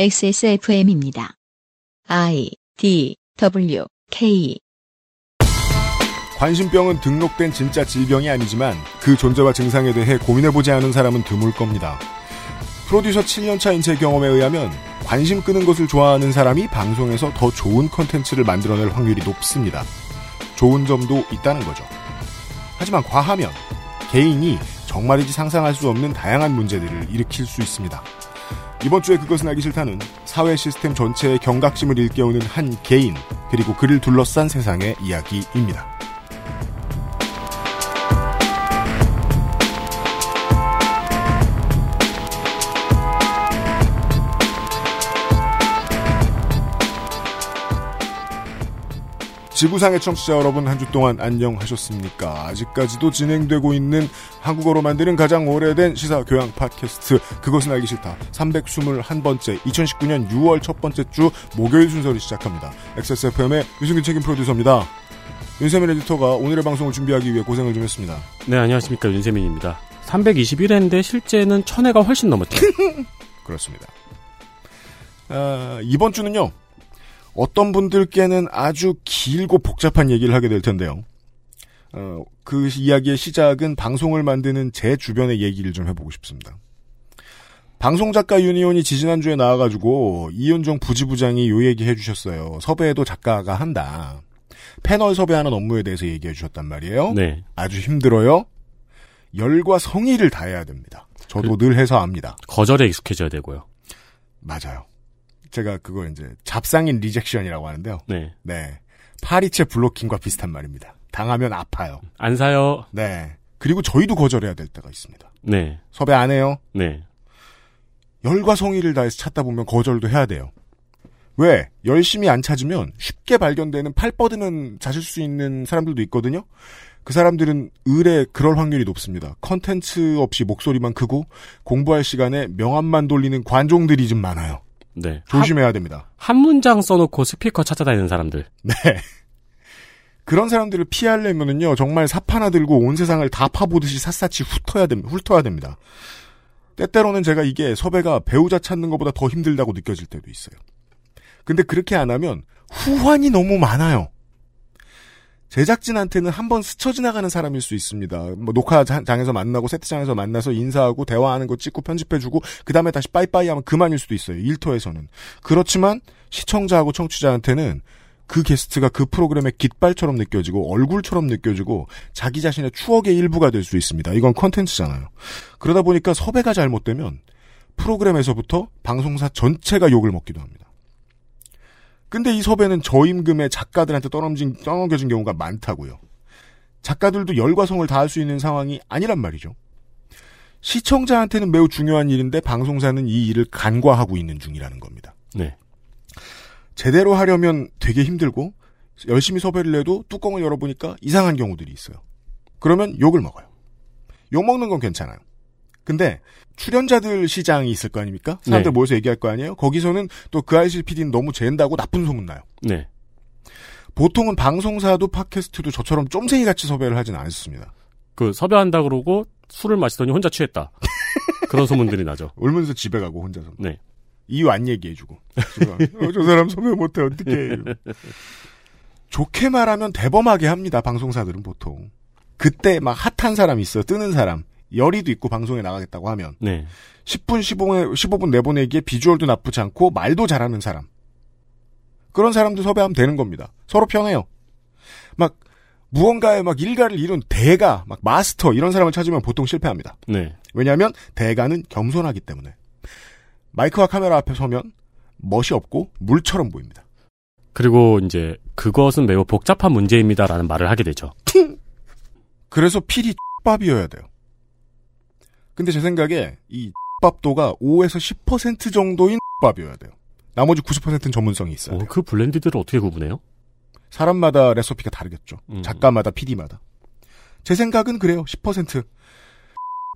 XSFM입니다. I D W K 관심병은 등록된 진짜 질병이 아니지만 그 존재와 증상에 대해 고민해보지 않은 사람은 드물 겁니다. 프로듀서 7년차 인체 경험에 의하면 관심 끄는 것을 좋아하는 사람이 방송에서 더 좋은 컨텐츠를 만들어낼 확률이 높습니다. 좋은 점도 있다는 거죠. 하지만 과하면 개인이 정말이지 상상할 수 없는 다양한 문제들을 일으킬 수 있습니다. 이번 주에 그것은 알기 싫다는 사회 시스템 전체의 경각심을 일깨우는 한 개인 그리고 그를 둘러싼 세상의 이야기입니다. 지구상의 청취자 여러분 한 주 동안 안녕하셨습니까? 아직까지도 진행되고 있는 한국어로 만드는 가장 오래된 시사 교양 팟캐스트 그것은 알기 싫다 321번째 2019년 6월 첫 번째 주 목요일 순서를 시작합니다. XSFM의 유승균 책임 프로듀서입니다. 윤세민 에디터가 오늘의 방송을 준비하기 위해 고생을 좀 했습니다. 네, 안녕하십니까. 윤세민입니다. 321회인데 실제는 1000회가 훨씬 넘었죠. 그렇습니다. 아, 이번 주는요. 어떤 분들께는 아주 길고 복잡한 얘기를 하게 될 텐데요. 어, 그 이야기의 시작은 방송을 만드는 제 주변의 얘기를 좀 해보고 싶습니다. 방송작가 유니온이 지지난주에 나와가지고 이윤종 부지부장이 요 얘기 해주셨어요. 섭외도 작가가 한다. 패널 섭외하는 업무에 대해서 얘기해 주셨단 말이에요. 네. 아주 힘들어요. 열과 성의를 다해야 됩니다. 저도 늘 해서 압니다. 거절에 익숙해져야 되고요. 맞아요. 제가 그거 이제 잡상인 rejection이라고 하는데요. 네. 네. 파리채 블로킹과 비슷한 말입니다. 당하면 아파요. 안 사요. 네. 그리고 저희도 거절해야 될 때가 있습니다. 네. 섭외 안 해요. 네. 열과 성의를 다해서 찾다 보면 거절도 해야 돼요. 왜? 열심히 안 찾으면 쉽게 발견되는 팔 뻗으면 찾을 수 있는 사람들도 있거든요. 그 사람들은 을에 그럴 확률이 높습니다. 컨텐츠 없이 목소리만 크고 공부할 시간에 명함만 돌리는 관종들이 좀 많아요. 네. 조심해야 됩니다. 한, 한 문장 써놓고 스피커 찾아다니는 사람들. 네. 그런 사람들을 피하려면은요, 정말 삽 하나 들고 온 세상을 다 파보듯이 샅샅이 훑어야 됩니다. 훑어야 됩니다. 때때로는 제가 이게 섭외가 배우자 찾는 것보다 더 힘들다고 느껴질 때도 있어요. 근데 그렇게 안 하면 후환이 너무 많아요. 제작진한테는 한 번 스쳐 지나가는 사람일 수 있습니다. 뭐 녹화장에서 만나고 세트장에서 만나서 인사하고 대화하는 거 찍고 편집해주고 그 다음에 다시 빠이빠이 하면 그만일 수도 있어요. 일터에서는. 그렇지만 시청자하고 청취자한테는 그 게스트가 그 프로그램의 깃발처럼 느껴지고 얼굴처럼 느껴지고 자기 자신의 추억의 일부가 될 수 있습니다. 이건 컨텐츠잖아요. 그러다 보니까 섭외가 잘못되면 프로그램에서부터 방송사 전체가 욕을 먹기도 합니다. 근데 이 섭외는 저임금의 작가들한테 떠넘긴, 떠넘겨진 경우가 많다고요. 작가들도 열과 성을 다할 수 있는 상황이 아니란 말이죠. 시청자한테는 매우 중요한 일인데 방송사는 이 일을 간과하고 있는 중이라는 겁니다. 네. 제대로 하려면 되게 힘들고 열심히 섭외를 해도 뚜껑을 열어보니까 이상한 경우들이 있어요. 그러면 욕을 먹어요. 욕 먹는 건 괜찮아요. 근데 출연자들 시장이 있을 거 아닙니까? 사람들 네. 모여서 얘기할 거 아니에요? 거기서는 또 그 아이실 PD는 너무 잰다고 나쁜 소문 나요. 네. 보통은 방송사도 팟캐스트도 저처럼 쫌생이 같이 섭외를 하진 않습니다. 그 섭외한다 그러고 술을 마시더니 혼자 취했다. 그런 소문들이 나죠. 울면서 집에 가고 혼자서. 네. 이유 안 얘기해주고. 어, 저 사람 섭외 못해 어떡해. 좋게 말하면 대범하게 합니다. 방송사들은 보통. 그때 막 핫한 사람 있어 뜨는 사람. 열의도 있고 방송에 나가겠다고 하면 네. 10분 15분 15분 내보내기에 비주얼도 나쁘지 않고 말도 잘하는 사람. 그런 사람들 섭외하면 되는 겁니다. 서로 편해요. 막 무언가에 막 일가를 이룬 대가, 막 마스터 이런 사람을 찾으면 보통 실패합니다. 네. 왜냐하면 대가는 겸손하기 때문에 마이크와 카메라 앞에 서면 멋이 없고 물처럼 보입니다. 그리고 이제 그것은 매우 복잡한 문제입니다라는 말을 하게 되죠. 그래서 필이 밥이어야 돼요. 근데 제 생각에 이 밥도가 5에서 10% 정도인 밥이어야 돼요. 나머지 90%는 전문성이 있어요. 어, 그 블렌디들을 어떻게 구분해요? 사람마다 레시피가 다르겠죠. 음. 작가마다 PD마다. 제 생각은 그래요. 10%.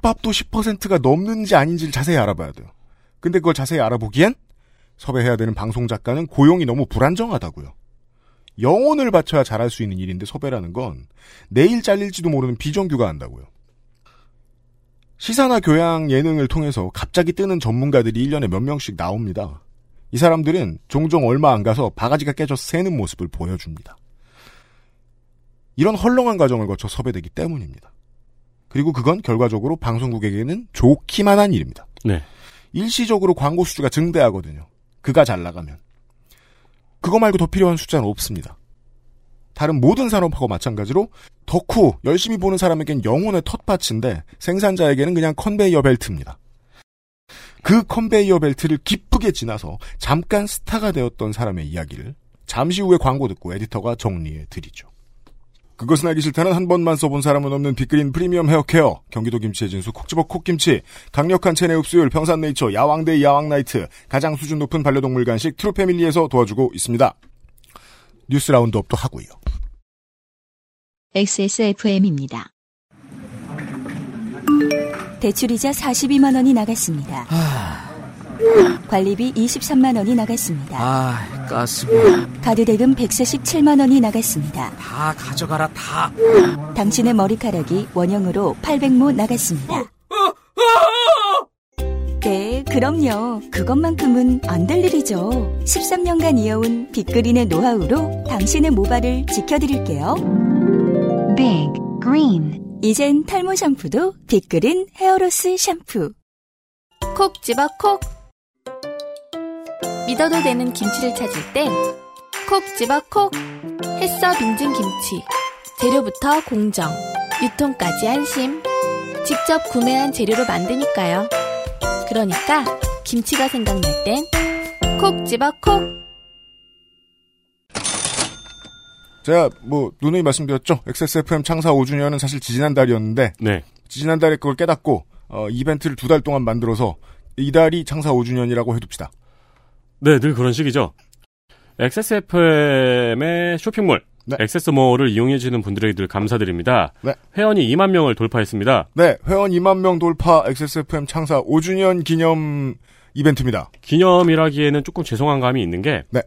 밥도 10%가 넘는지 아닌지를 자세히 알아봐야 돼요. 근데 그걸 자세히 알아보기엔 섭외해야 되는 방송 작가는 고용이 너무 불안정하다고요. 영혼을 바쳐야 잘할 수 있는 일인데 섭외라는 건 내일 잘릴지도 모르는 비정규가 한다고요. 시사나 교양 예능을 통해서 갑자기 뜨는 전문가들이 1년에 몇 명씩 나옵니다. 이 사람들은 종종 얼마 안 가서 바가지가 깨져 새는 모습을 보여줍니다. 이런 헐렁한 과정을 거쳐 섭외되기 때문입니다. 그리고 그건 결과적으로 방송국에게는 좋기만 한 일입니다. 네. 일시적으로 광고 수주가 증대하거든요. 그가 잘 나가면. 그거 말고 더 필요한 숫자는 없습니다. 다른 모든 산업하고 마찬가지로 덕후 열심히 보는 사람에겐 영혼의 텃밭인데 생산자에게는 그냥 컨베이어 벨트입니다. 그 컨베이어 벨트를 기쁘게 지나서 잠깐 스타가 되었던 사람의 이야기를 잠시 후에 광고 듣고 에디터가 정리해 드리죠. 그것은 알기 싫다는 한 번만 써본 사람은 없는 빅그린 프리미엄 헤어케어, 경기도 김치의 진수 콕지버 콕김치, 강력한 체내 흡수율 평산네이처 야왕데이 야왕나이트, 가장 수준 높은 반려동물 간식 트루패밀리에서 도와주고 있습니다. 뉴스 roundup도 하고요. XSFM입니다. 대출이자 42만 원이 나갔습니다. 관리비 23만 원이 나갔습니다. 아, 가스비 카드 대금 147만 원이 나갔습니다. 다 가져가라 다. 당신의 머리카락이 원형으로 800모 나갔습니다. 네, 그럼요. 그것만큼은 안 될 일이죠. 13년간 이어온 빅그린의 노하우로 당신의 모발을 지켜드릴게요. Big Green. 이젠 탈모 샴푸도 빅그린 헤어로스 샴푸. 콕 집어 콕. 믿어도 되는 김치를 찾을 땐 콕 집어 콕. 햇서 빙진 김치 재료부터 공정 유통까지 안심. 직접 구매한 재료로 만드니까요. 그러니까 김치가 생각날 땐 콕 집어 콕 제가 뭐 누누이 말씀드렸죠. XSFM 창사 5주년은 사실 지지난달이었는데 네. 지지난달에 그걸 깨닫고 어, 이벤트를 두 달 동안 만들어서 이달이 창사 5주년이라고 해둡시다. 네, 늘 그런 식이죠. XSFM의 쇼핑몰, 네. 액세스몰을 이용해주시는 분들에게 늘 감사드립니다. 네. 회원이 2만 명을 돌파했습니다. 네, 회원 2만 명 돌파 XSFM 창사 5주년 기념 이벤트입니다. 기념이라기에는 조금 죄송한 감이 있는 게, 네.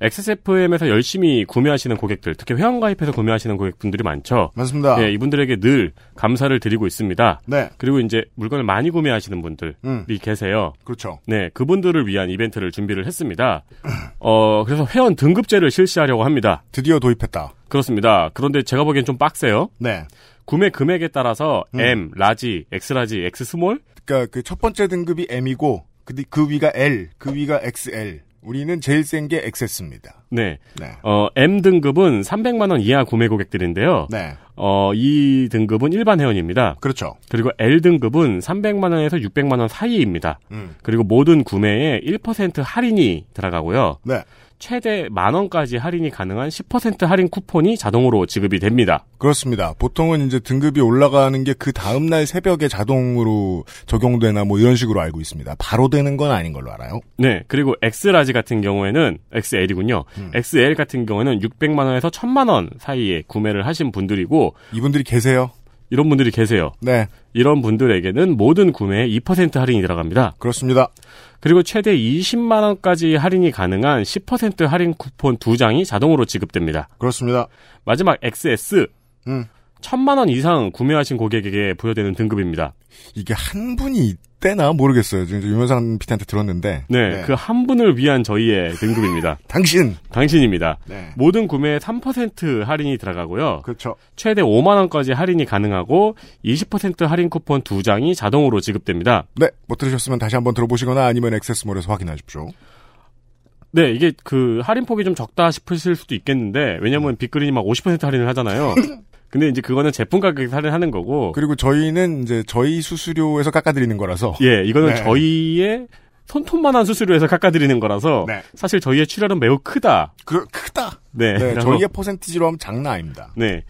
XSFM에서 열심히 구매하시는 고객들, 특히 회원가입해서 구매하시는 고객분들이 많죠. 맞습니다. 예, 이분들에게 늘 감사를 드리고 있습니다. 네, 그리고 이제 물건을 많이 구매하시는 분들이 음, 계세요. 그렇죠. 네, 그분들을 위한 이벤트를 준비를 했습니다. 어, 그래서 회원 등급제를 실시하려고 합니다. 드디어 도입했다. 그렇습니다. 그런데 제가 보기엔 좀 빡세요. 네, 구매 금액에 따라서 음. M, large, X large, X small? 그러니까 그 첫 번째 등급이 M이고 그, 뒤- 그 위가 L, 그 위가 XL. 우리는 제일 센게 XS입니다. 네. 네, 어, M 등급은 300만원 이하 구매 고객들인데요. 네, 어, 이 등급은 일반 회원입니다. 그렇죠. 그리고 L 등급은 300만원에서 600만원 사이입니다. 음, 그리고 모든 구매에 1% 할인이 들어가고요. 네, 최대 만 원까지 할인이 가능한 10% 할인 쿠폰이 자동으로 지급이 됩니다. 그렇습니다. 보통은 이제 등급이 올라가는 게 그 다음 날 새벽에 자동으로 적용되나 뭐 이런 식으로 알고 있습니다. 바로 되는 건 아닌 걸로 알아요. 네, 그리고 X라지 같은 경우에는 XL이군요. 음. XL 같은 경우에는 600만 원에서 1000만 원 사이에 구매를 하신 분들이고 이분들이 계세요. 이런 분들이 계세요. 네, 이런 분들에게는 모든 구매에 2% 할인이 들어갑니다. 그렇습니다. 그리고 최대 20만 원까지 할인이 가능한 10% 할인 쿠폰 두 장이 자동으로 지급됩니다. 그렇습니다. 마지막 XS 음. 1000만 원 이상 구매하신 고객에게 부여되는 등급입니다. 이게 한 분이 있대나 모르겠어요. 지금 유명상 PT한테 들었는데. 네, 그 한 분을 위한 저희의 등급입니다. 당신. 당신입니다. 네. 모든 구매에 3% 할인이 들어가고요. 그렇죠. 최대 5만 원까지 할인이 가능하고 20% 할인 쿠폰 두 장이 자동으로 지급됩니다. 네, 못 들으셨으면 다시 한번 들어보시거나 아니면 액세스몰에서 확인하십시오. 네, 이게 그 할인 폭이 좀 적다 싶으실 수도 있겠는데 왜냐면 빅그린이 막 50% 할인을 하잖아요. 근데 이제 그거는 제품 가격에 할인하는 거고 그리고 저희는 이제 저희 수수료에서 깎아드리는 거라서. 예, 이거는 네. 저희의 손톱만한 수수료에서 깎아드리는 거라서 네. 사실 저희의 출혈은 매우 크다. 그, 크다. 네, 네, 저희의 퍼센티지로 하면 장난 아닙니다. 네.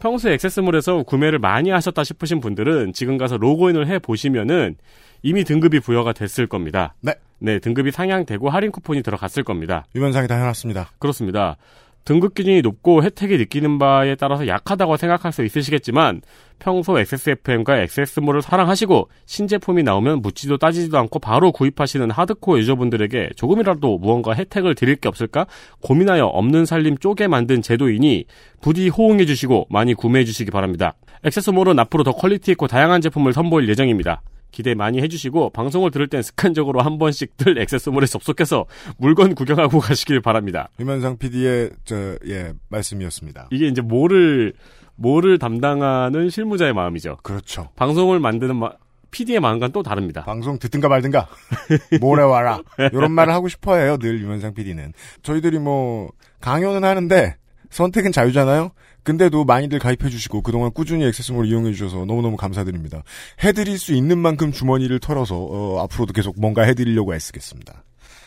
평소에 액세스몰에서 구매를 많이 하셨다 싶으신 분들은 지금 가서 로그인을 해 보시면은 이미 등급이 부여가 됐을 겁니다. 네. 네, 등급이 상향되고 할인 쿠폰이 들어갔을 겁니다. 유면상이 다 해놨습니다. 그렇습니다. 등급 기준이 높고 혜택이 느끼는 바에 따라서 약하다고 생각할 수 있으시겠지만 평소 XSFM과 XS몰을 사랑하시고 신제품이 나오면 묻지도 따지지도 않고 바로 구입하시는 하드코어 user분들에게 조금이라도 무언가 혜택을 드릴 게 없을까 고민하여 없는 살림 쪼개 만든 제도이니 부디 호응해 주시고 많이 구매해 주시기 바랍니다. XS몰은 앞으로 더 quality 있고 다양한 제품을 선보일 예정입니다. 기대 많이 해주시고 방송을 들을 땐 습관적으로 한 번씩들 XS몰에 접속해서 물건 구경하고 가시길 바랍니다. 유면상 PD의 저 예 말씀이었습니다. 이게 이제 뭐를 뭐를 담당하는 실무자의 마음이죠. 그렇죠. 방송을 만드는 마, PD의 마음과는 또 다릅니다. 방송 듣든가 말든가 모래 와라 이런 말을 하고 싶어해요 늘 유면상 PD는 저희들이 뭐 강요는 하는데 선택은 자유잖아요. 근데도 많이들 가입해 주시고 그동안 꾸준히 액세스몰 이용해 주셔서 너무너무 감사드립니다. 해드릴 수 있는 만큼 주머니를 털어서 어, 앞으로도 계속 뭔가 해드리려고 애쓰겠습니다.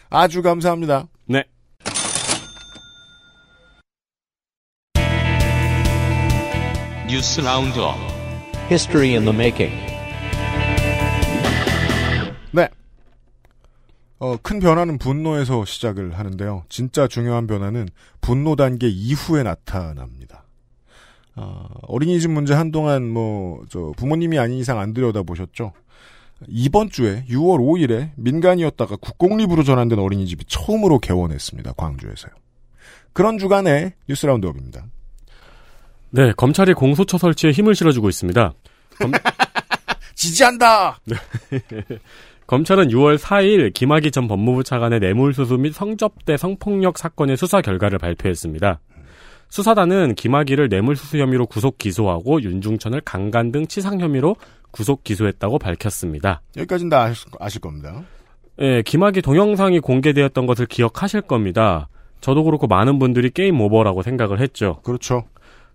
아주 감사합니다. 네. 뉴스 roundup History in the making. 네. 어, 큰 변화는 분노에서 시작을 하는데요. 진짜 중요한 변화는 분노 단계 이후에 나타납니다. 어, 어린이집 문제 한동안 뭐, 저, 부모님이 아닌 이상 안 들여다보셨죠? 이번 주에 6월 5일에 민간이었다가 국공립으로 전환된 어린이집이 처음으로 개원했습니다. 광주에서요. 그런 주간에 뉴스 라운드업입니다. 네, 검찰이 공소처 설치에 힘을 실어주고 있습니다. 지지한다! 검찰은 6월 4일 김학의 전 법무부 차관의 뇌물수수 및 성접대 성폭력 사건의 수사 결과를 발표했습니다. 수사단은 김학의를 뇌물수수 혐의로 구속 기소하고 윤중천을 강간 등 치상 혐의로 구속 기소했다고 밝혔습니다. 여기까지는 다 아실, 아실 겁니다. 예, 김학의 동영상이 공개되었던 것을 기억하실 겁니다. 저도 그렇고 많은 분들이 게임 오버라고 생각을 했죠. 그렇죠.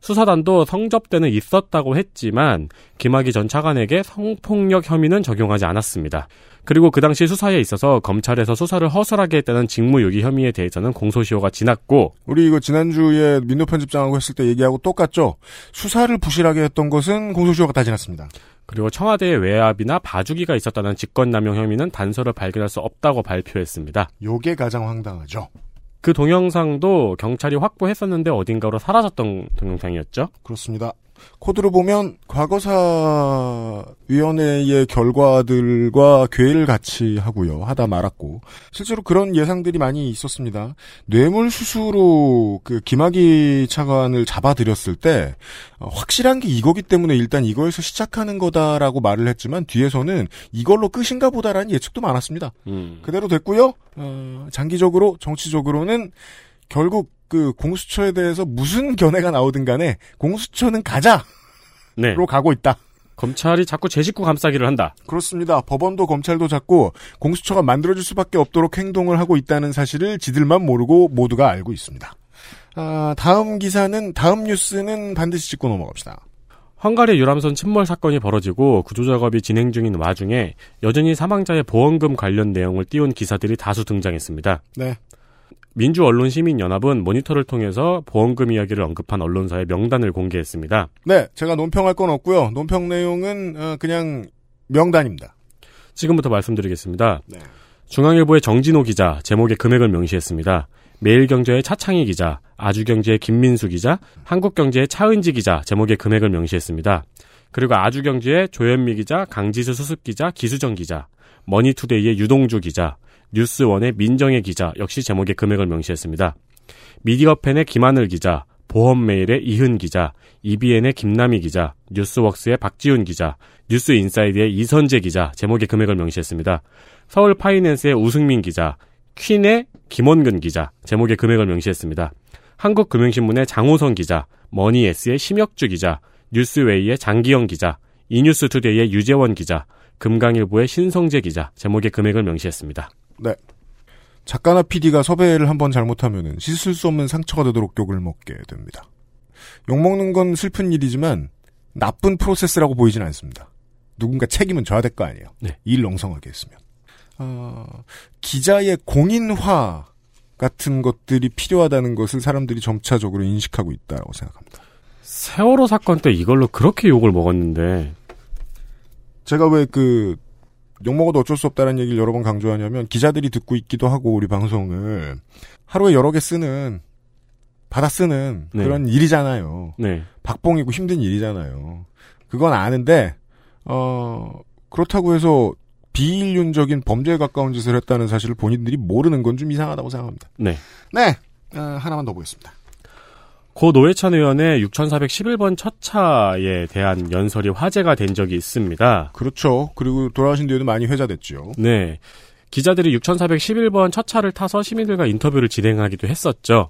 수사단도 성접대는 있었다고 했지만 김학의 전 차관에게 성폭력 혐의는 적용하지 않았습니다. 그리고 그 당시 수사에 있어서 검찰에서 수사를 허술하게 했다는 직무유기 혐의에 대해서는 공소시효가 지났고 우리 이거 지난주에 민노 편집장하고 했을 때 얘기하고 똑같죠? 수사를 부실하게 했던 것은 공소시효가 다 지났습니다. 그리고 청와대의 외압이나 봐주기가 있었다는 직권남용 혐의는 단서를 발견할 수 없다고 발표했습니다. 요게 가장 황당하죠. 그 동영상도 경찰이 확보했었는데 어딘가로 사라졌던 동영상이었죠. 그렇습니다. 코드를 보면 과거사위원회의 결과들과 괴를 같이 하고요. 하다 말았고 실제로 그런 예상들이 많이 있었습니다. 뇌물수수로 그 김학의 차관을 잡아들였을 때 어, 확실한 게 이거기 때문에 일단 이거에서 시작하는 거다라고 말을 했지만 뒤에서는 이걸로 끝인가 보다라는 예측도 많았습니다. 음. 그대로 됐고요. 어, 장기적으로 정치적으로는 결국 그 공수처에 대해서 무슨 견해가 나오든 간에 공수처는 가자로 네. 가고 있다. 검찰이 자꾸 제 식구 감싸기를 한다. 그렇습니다. 법원도 검찰도 자꾸 공수처가 만들어질 수밖에 없도록 행동을 하고 있다는 사실을 지들만 모르고 모두가 알고 있습니다. 아, 다음 기사는 다음 뉴스는 반드시 짚고 넘어갑시다. 헝가리 유람선 침몰 사건이 벌어지고 구조 작업이 진행 중인 와중에 여전히 사망자의 보험금 관련 내용을 띄운 기사들이 다수 등장했습니다. 네. 민주언론시민연합은 모니터를 통해서 보험금 이야기를 언급한 언론사의 명단을 공개했습니다. 네, 제가 논평할 건 없고요. 논평 내용은 어, 그냥 명단입니다. 지금부터 말씀드리겠습니다. 네. 중앙일보의 정진호 기자 제목의 금액을 명시했습니다. 매일경제의 차창희 기자, 아주경제의 김민수 기자, 한국경제의 차은지 기자 제목의 금액을 명시했습니다. 그리고 아주경제의 조현미 기자, 강지수 수습 기자, 기수정 기자, 머니투데이의 유동주 기자, 뉴스원의 민정혜 기자 역시 제목의 금액을 명시했습니다. 미디어팬의 김하늘 기자, 보험메일의 이흔 기자, EBN의 김남희 기자, 뉴스웍스의 박지훈 기자, 뉴스인사이드의 이선재 기자 제목의 금액을 명시했습니다. 서울 파이낸스의 우승민 기자, 퀸의 김원근 기자 제목의 금액을 명시했습니다. 한국금융신문의 장호선 기자, 머니에스의 심혁주 기자, 뉴스웨이의 장기영 기자, 이뉴스투데이의 유재원 기자, 금강일보의 신성재 기자 제목의 금액을 명시했습니다. 네. 작가나 PD가 섭외를 한 번 잘못하면 씻을 수 없는 상처가 되도록 욕을 먹게 됩니다. 욕먹는 건 슬픈 일이지만 나쁜 프로세스라고 보이진 않습니다. 누군가 책임은 져야 될 거 아니에요. 네. 일 엉성하게 했으면. 어, 기자의 공인화 같은 것들이 필요하다는 것을 사람들이 점차적으로 인식하고 있다고 생각합니다. 세월호 사건 때 이걸로 그렇게 욕을 먹었는데 제가 왜 그 욕먹어도 어쩔 수 없다는 얘기를 여러 번 강조하냐면 기자들이 듣고 있기도 하고 우리 방송을 하루에 여러 개 쓰는 받아 쓰는 네. 그런 일이잖아요. 네. 박봉이고 힘든 일이잖아요. 그건 아는데 어 그렇다고 해서 비인륜적인 범죄에 가까운 짓을 했다는 사실을 본인들이 모르는 건 좀 이상하다고 생각합니다. 네. 네 어, 하나만 더 보겠습니다. 고 노회찬 의원의 6411번 첫 차에 대한 연설이 화제가 된 적이 있습니다. 그렇죠. 그리고 돌아가신 뒤에도 많이 회자됐죠. 네. 기자들이 6411번 첫 차를 타서 시민들과 인터뷰를 진행하기도 했었죠.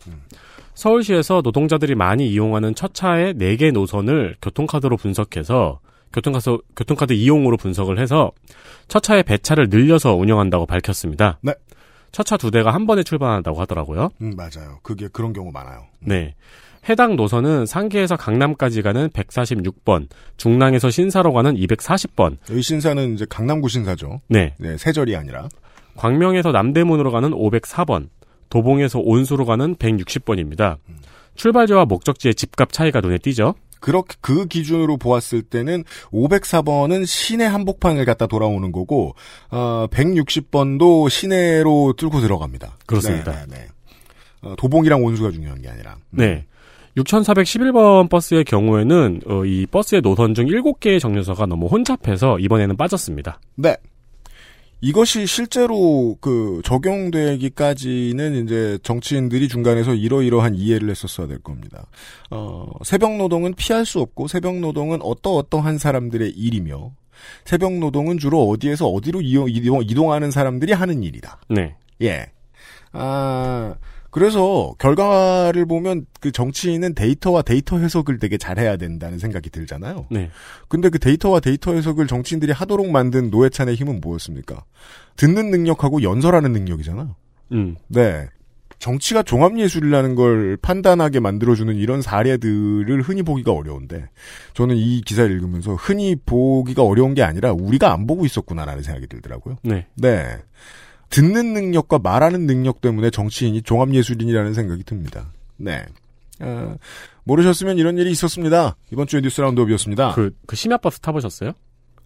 서울시에서 노동자들이 많이 이용하는 첫 차의 4개 노선을 교통카드로 분석해서 교통카드, 교통카드 이용으로 분석을 해서 첫 차의 배차를 늘려서 운영한다고 밝혔습니다. 네. 첫차 두 대가 한 번에 출발한다고 하더라고요. 음, 맞아요. 그게 그런 경우 많아요. 네. 해당 노선은 상계에서 강남까지 가는 146번, 중랑에서 신사로 가는 240번, 여기 신사는 이제 강남구 신사죠. 네. 네, 세절이 아니라. 광명에서 남대문으로 가는 504번, 도봉에서 온수로 가는 160번입니다. 출발지와 목적지의 집값 차이가 눈에 띄죠. 그렇게 그 기준으로 보았을 때는 504번은 시내 한복판을 갔다 돌아오는 거고 어, 160번도 시내로 뚫고 들어갑니다. 그렇습니다. 네, 네, 네. 어, 도봉이랑 온수가 중요한 게 아니라. 네. 6411번 버스의 경우에는 어, 이 버스의 노선 중 7개의 정류소가 너무 혼잡해서 이번에는 빠졌습니다. 네. 이것이 실제로 그 적용되기까지는 이제 정치인들이 중간에서 이러이러한 이해를 했었어야 될 겁니다. 어, 새벽 노동은 피할 수 없고 새벽 노동은 어떠어떠한 사람들의 일이며 새벽 노동은 주로 어디에서 어디로 이용, 이동, 이동하는 사람들이 하는 일이다. 네. 예. 아, 그래서 결과를 보면 그 정치인은 데이터와 데이터 해석을 되게 잘해야 된다는 생각이 들잖아요. 네. 근데 그 데이터와 데이터 해석을 정치인들이 하도록 만든 노회찬의 힘은 뭐였습니까? 듣는 능력하고 연설하는 능력이잖아요. 음. 네. 정치가 종합예술이라는 걸 판단하게 만들어주는 이런 사례들을 흔히 보기가 어려운데, 저는 이 기사를 읽으면서 흔히 보기가 어려운 게 아니라 우리가 안 보고 있었구나라는 생각이 들더라고요. 네. 네. 듣는 능력과 말하는 능력 때문에 정치인이 종합예술인이라는 생각이 듭니다. 네. 어, 모르셨으면 이런 일이 있었습니다. 이번 주에 뉴스 roundup이었습니다. 그, 그 심야버스 타보셨어요?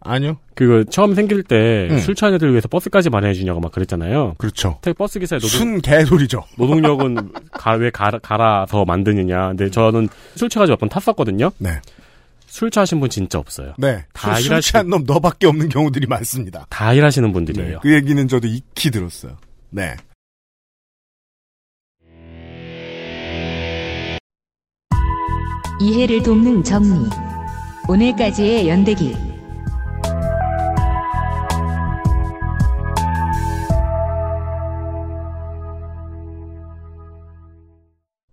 아니요. 그거 처음 생길 때 음. 술 취한 애들 위해서 버스까지 마련해주냐고 막 그랬잖아요. 그렇죠. 택 버스 기사의 노동, 순 개소리죠. 노동력은 가, 왜 갈아, 갈아서 만드느냐. 근데 저는 술 취가지고 몇 번 탔었거든요. 네. 술 취하신 분 진짜 없어요. 네. 다 술, 술 일하시- 취한 놈 너밖에 없는 경우들이 많습니다. 다 일하시는 분들이에요. 그 얘기는 저도 익히 들었어요. 네. 이해를 돕는 정리. 오늘까지의 연대기.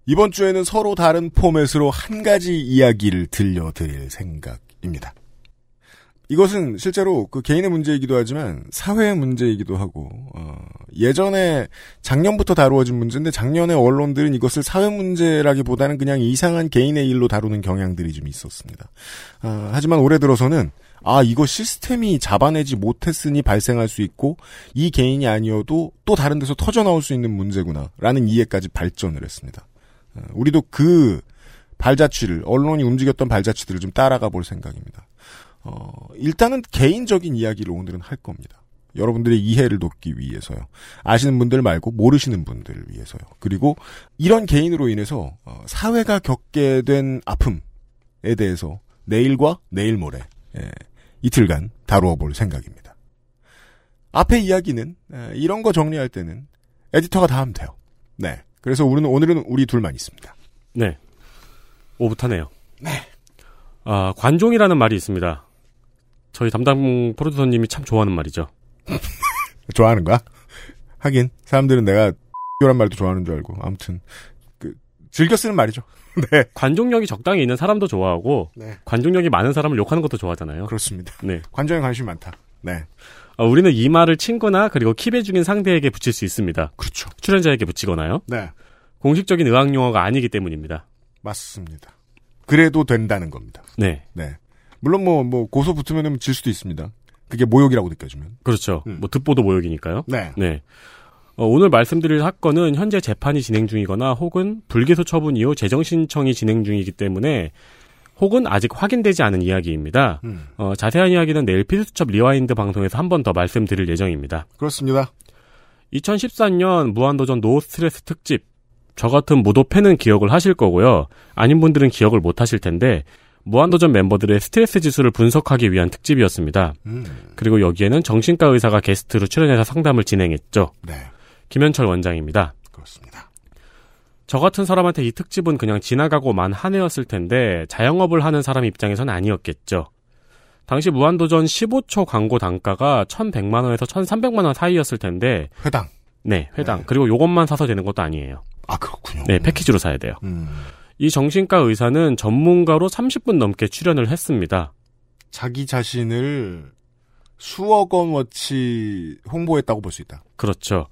이번 주에는 서로 다른 포맷으로 한 가지 이야기를 들려드릴 생각입니다. 이것은 실제로 그 개인의 문제이기도 하지만 사회의 문제이기도 하고 어, 예전에 작년부터 다루어진 문제인데 작년에 언론들은 이것을 사회 문제라기보다는 그냥 이상한 개인의 일로 다루는 경향들이 좀 있었습니다. 아, 하지만 올해 들어서는 아 이거 시스템이 잡아내지 못했으니 발생할 수 있고 이 개인이 아니어도 또 다른 데서 터져 나올 수 있는 문제구나라는 이해까지 발전을 했습니다. 어, 우리도 그 발자취를 언론이 움직였던 발자취들을 좀 따라가 볼 생각입니다. 어, 일단은 개인적인 이야기를 오늘은 할 겁니다. 여러분들의 이해를 돕기 위해서요. 아시는 분들 말고 모르시는 분들을 위해서요. 그리고 이런 개인으로 인해서 어, 사회가 겪게 된 아픔에 대해서 내일과 내일 모레 예, 이틀간 다루어 볼 생각입니다. 앞에 이야기는 에, 이런 거 정리할 때는 에디터가 다 하면 돼요. 네. 그래서 우리는 오늘은 우리 둘만 있습니다. 네. 오붓하네요. 네. 아, 관종이라는 말이 있습니다. 저희 담당 프로듀서님이 참 좋아하는 말이죠. 좋아하는 거야? 하긴 사람들은 내가 란 말도 좋아하는 줄 알고 아무튼 그 즐겨 쓰는 말이죠. 네. 관종력이 적당히 있는 사람도 좋아하고 네. 관종력이 많은 사람을 욕하는 것도 좋아하잖아요. 그렇습니다. 네. 관종에 관심이 많다. 네. 아, 우리는 이 말을 친구나 그리고 킵에 중인 상대에게 붙일 수 있습니다. 그렇죠. 출연자에게 붙이거나요. 네. 공식적인 의학 용어가 아니기 때문입니다. 맞습니다. 그래도 된다는 겁니다. 네. 네. 물론 뭐, 뭐, 고소 붙으면 질 수도 있습니다. 그게 모욕이라고 느껴지면. 그렇죠. 음. 뭐 듣보도 모욕이니까요. 네. 네. 어, 오늘 말씀드릴 사건은 현재 재판이 진행 중이거나 혹은 불기소 처분 이후 재정 신청이 진행 중이기 때문에 혹은 아직 확인되지 않은 이야기입니다. 음. 어, 자세한 이야기는 내일 PD수첩 rewind 방송에서 한 번 더 말씀드릴 예정입니다. 그렇습니다. 2014년 무한도전 no stress 특집. 저 같은 무도 팬은 기억을 하실 거고요. 아닌 분들은 기억을 못 하실 텐데 무한도전 멤버들의 스트레스 지수를 분석하기 위한 특집이었습니다. 음. 그리고 여기에는 정신과 의사가 게스트로 출연해서 상담을 진행했죠. 네. 김현철 원장입니다. 그렇습니다. 저 같은 사람한테 이 특집은 그냥 지나가고만 한 해였을 텐데 자영업을 하는 사람 입장에선 아니었겠죠. 당시 무한도전 15초 광고 단가가 1,100만 원에서 1,300만 원 사이였을 텐데 회당. 네, 회당. 그리고 요것만 사서 되는 것도 아니에요. 아 그렇군요. 네, 패키지로 사야 돼요. 음. 이 정신과 의사는 전문가로 30분 넘게 출연을 했습니다. 자기 자신을 수억 원어치 홍보했다고 볼 수 있다. 그렇죠.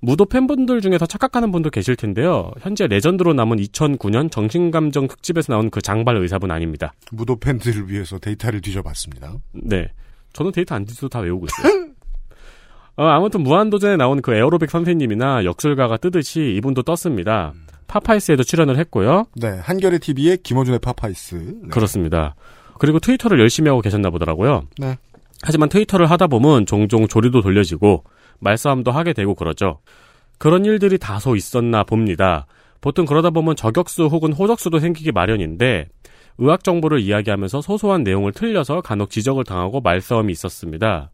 무도 팬분들 중에서 착각하는 분도 계실 텐데요. 현재 레전드로 남은 2009년 정신감정 특집에서 나온 그 장발 의사분 아닙니다. 무도 팬들을 위해서 데이터를 뒤져봤습니다. 네. 저는 데이터 안 뒤져도 다 외우고 있어요. 어, 아무튼 무한도전에 나온 그 에어로빅 선생님이나 역술가가 뜨듯이 이분도 떴습니다. 파파이스에도 출연을 했고요. 네, 한겨레 TV의 김어준의 파파이스. 네. 그렇습니다. 그리고 트위터를 열심히 하고 계셨나 보더라고요. 네. 하지만 트위터를 하다 보면 종종 조리도 돌려지고 말싸움도 하게 되고 그러죠. 그런 일들이 다소 있었나 봅니다. 보통 그러다 보면 저격수 혹은 호적수도 생기기 마련인데 의학 정보를 이야기하면서 소소한 내용을 틀려서 간혹 지적을 당하고 말싸움이 있었습니다.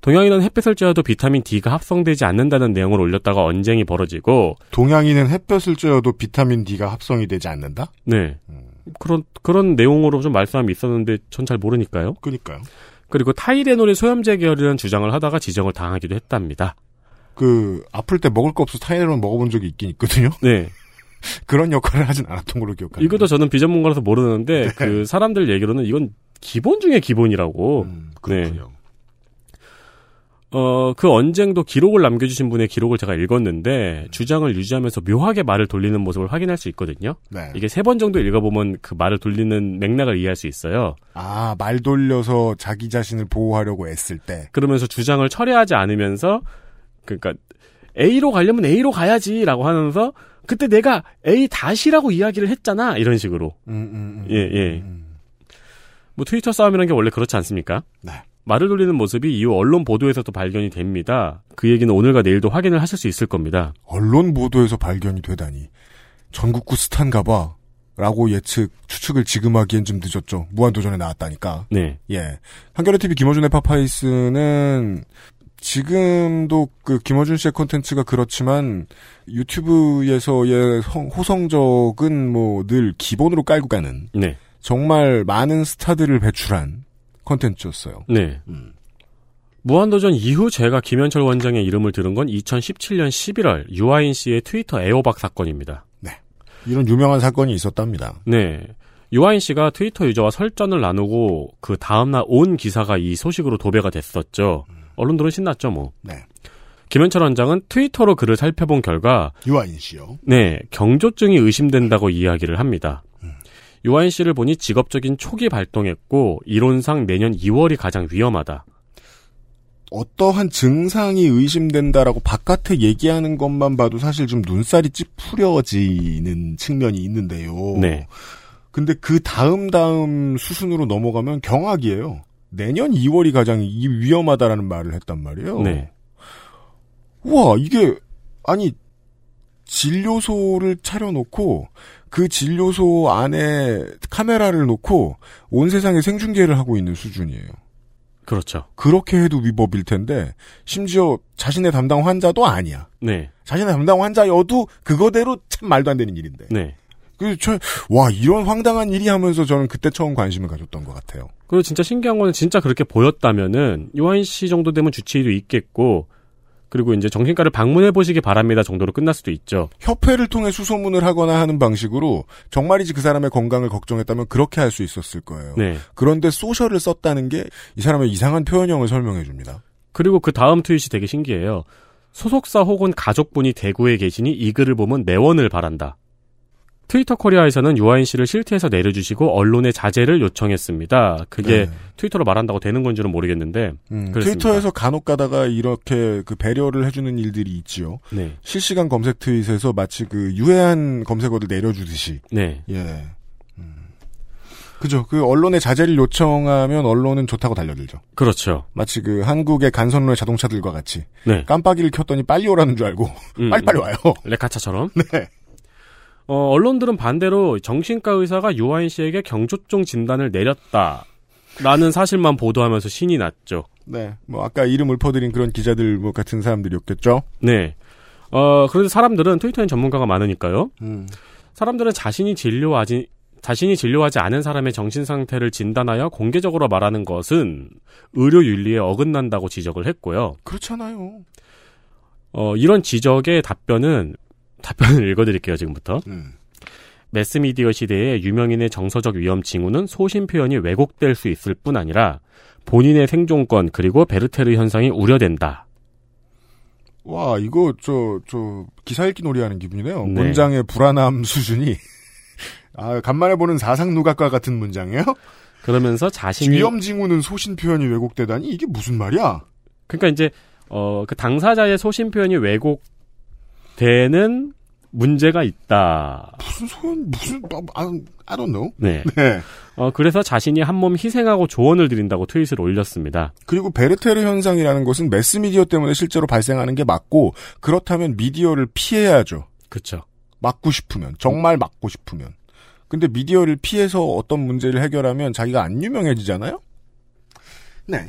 동양인은 햇빛을 쬐어도 비타민 D가 합성되지 않는다는 내용을 올렸다가 언쟁이 벌어지고 동양인은 햇볕을 쬐어도 비타민 D가 합성이 되지 않는다? 네. 그런 그런 내용으로 좀 말싸움이 있었는데 전 잘 모르니까요. 그니까요. 그리고 타이레놀이 소염제 계열이라는 주장을 하다가 지정을 당하기도 했답니다. 그 아플 때 먹을 거 없어 타이레놀 먹어본 적이 있긴 있거든요. 네. 그런 역할을 하진 않았던 걸로 기억합니다. 이것도 저는 비전문가라서 모르는데 그 사람들 얘기로는 이건 기본 중에 기본이라고. 음, 네. 그렇군요. 어, 그 언쟁도 기록을 남겨주신 분의 기록을 제가 읽었는데 주장을 유지하면서 묘하게 말을 돌리는 모습을 확인할 수 있거든요. 네. 이게 세 번 정도 읽어보면 그 말을 돌리는 맥락을 이해할 수 있어요. 아, 말 돌려서 자기 자신을 보호하려고 애쓸 때. 그러면서 주장을 철회하지 않으면서 그러니까 A로 가려면 A로 가야지라고 하면서 그때 내가 A 다시라고 이야기를 했잖아 이런 식으로 음, 음, 음, 예, 예. 음. 뭐 트위터 싸움이라는 게 원래 그렇지 않습니까? 네. 말을 돌리는 모습이 이후 언론 보도에서도 발견이 됩니다. 그 얘기는 오늘과 내일도 확인을 하실 수 있을 겁니다. 언론 보도에서 발견이 되다니. 전국구 스탄가 봐. 라고 예측, 추측을 지금 하기엔 좀 늦었죠. 무한도전에 나왔다니까. 네. 예. 한겨레TV 김어준의 파파이스는 지금도 그 김어준 씨의 콘텐츠가 그렇지만 유튜브에서의 성- 호성적은 뭐 늘 기본으로 깔고 가는 네. 정말 많은 스타들을 배출한 콘텐츠였어요. 네. 음. 무한도전 이후 제가 김현철 원장의 이름을 들은 건 2017년 11월 유아인 씨의 트위터 애호박 사건입니다. 이런 유명한 사건이 있었답니다. 네. 유아인 씨가 트위터 유저와 설전을 나누고 그 다음날 온 기사가 이 소식으로 도배가 됐었죠. 언론들은 신났죠, 뭐. 네. 김현철 원장은 트위터로 글을 살펴본 결과 유아인 씨요. 네, 경조증이 의심된다고 이야기를 합니다. 유아인 씨를 보니 직업적인 촉이 발동했고 이론상 내년 2월이 가장 위험하다. 어떠한 증상이 의심된다라고 바깥에 얘기하는 것만 봐도 사실 좀 눈살이 찌푸려지는 측면이 있는데요. 네. 근데 그 다음 다음 수순으로 넘어가면 경악이에요. 내년 2월이 가장 이- 위험하다라는 말을 했단 말이에요. 네. 우와, 이게, 아니, 진료소를 차려놓고, 그 진료소 안에 카메라를 놓고, 온 세상에 생중계를 하고 있는 수준이에요. 그렇죠. 그렇게 해도 위법일 텐데, 심지어 자신의 담당 환자도 아니야. 네. 자신의 담당 환자여도 그거대로 참 말도 안 되는 일인데. 네. 그, 저, 와, 이런 황당한 일이 하면서 저는 그때 처음 관심을 가졌던 것 같아요. 그리고 진짜 신기한 거는 진짜 그렇게 보였다면은 유아인 씨 정도 되면 주치의도 있겠고 그리고 이제 정신과를 방문해 보시기 바랍니다 정도로 끝날 수도 있죠. 협회를 통해 수소문을 하거나 하는 방식으로 정말이지 그 사람의 건강을 걱정했다면 그렇게 할 수 있었을 거예요. 네. 그런데 소셜을 썼다는 게 이 사람의 이상한 표현형을 설명해 줍니다. 그리고 그 다음 트윗이 되게 신기해요. 소속사 혹은 가족분이 대구에 계시니 이 글을 보면 내원을 바란다. 트위터 코리아에서는 유아인 씨를 실태에서 내려주시고 언론의 자제를 요청했습니다. 그게 네. 트위터로 말한다고 되는 건지는 모르겠는데 음. 트위터에서 간혹 가다가 이렇게 그 배려를 해주는 일들이 있지요. 네, 실시간 검색 트윗에서 마치 그 유해한 검색어를 내려주듯이. 네, 예. 음. 그죠. 그 언론의 자제를 요청하면 언론은 좋다고 달려들죠. 그렇죠. 마치 그 한국의 간선로의 자동차들과 같이 네, 깜빡이를 켰더니 빨리 오라는 줄 알고 음, 빨리빨리 음. 와요. 레카차처럼. 네. 어, 언론들은 반대로 정신과 의사가 유아인 씨에게 경조증 진단을 내렸다. 라는 사실만 보도하면서 신이 났죠. 네. 뭐 아까 이름 읊어드린 그런 기자들 뭐 같은 사람들이었겠죠. 네. 어, 그런데 사람들은 트위터엔 전문가가 많으니까요. 음. 사람들은 자신이 진료하지 자신이 진료하지 않은 사람의 정신 상태를 진단하여 공개적으로 말하는 것은 의료 윤리에 어긋난다고 지적을 했고요. 그렇잖아요. 어, 이런 지적의 답변은 답변을 읽어드릴게요 지금부터. 음. 매스미디어 시대에 유명인의 정서적 위험 징후는 소신 표현이 왜곡될 수 있을 뿐 아니라 본인의 생존권 그리고 베르테르 현상이 우려된다. 와, 이거, 저, 저, 기사 읽기 놀이 하는 기분이네요. 네. 문장의 불안함 수준이. 아, 간만에 보는 사상 누각과 같은 문장이에요? 그러면서 자신이 위험 징후는 소신 표현이 왜곡되다니? 이게 무슨 말이야? 그러니까 이제 어 그 당사자의 소신 표현이 왜곡 되는 문제가 있다. 무슨 소연, 무슨, 아, I don't know. 네. 네. 어 그래서 자신이 한 몸 희생하고 조언을 드린다고 트윗을 올렸습니다. 그리고 베르테르 현상이라는 것은 매스미디어 때문에 실제로 발생하는 게 맞고, 그렇다면 미디어를 피해야죠. 그렇죠. 막고 싶으면. 정말 막고 싶으면. 근데 미디어를 피해서 어떤 문제를 해결하면 자기가 안 유명해지잖아요? 네.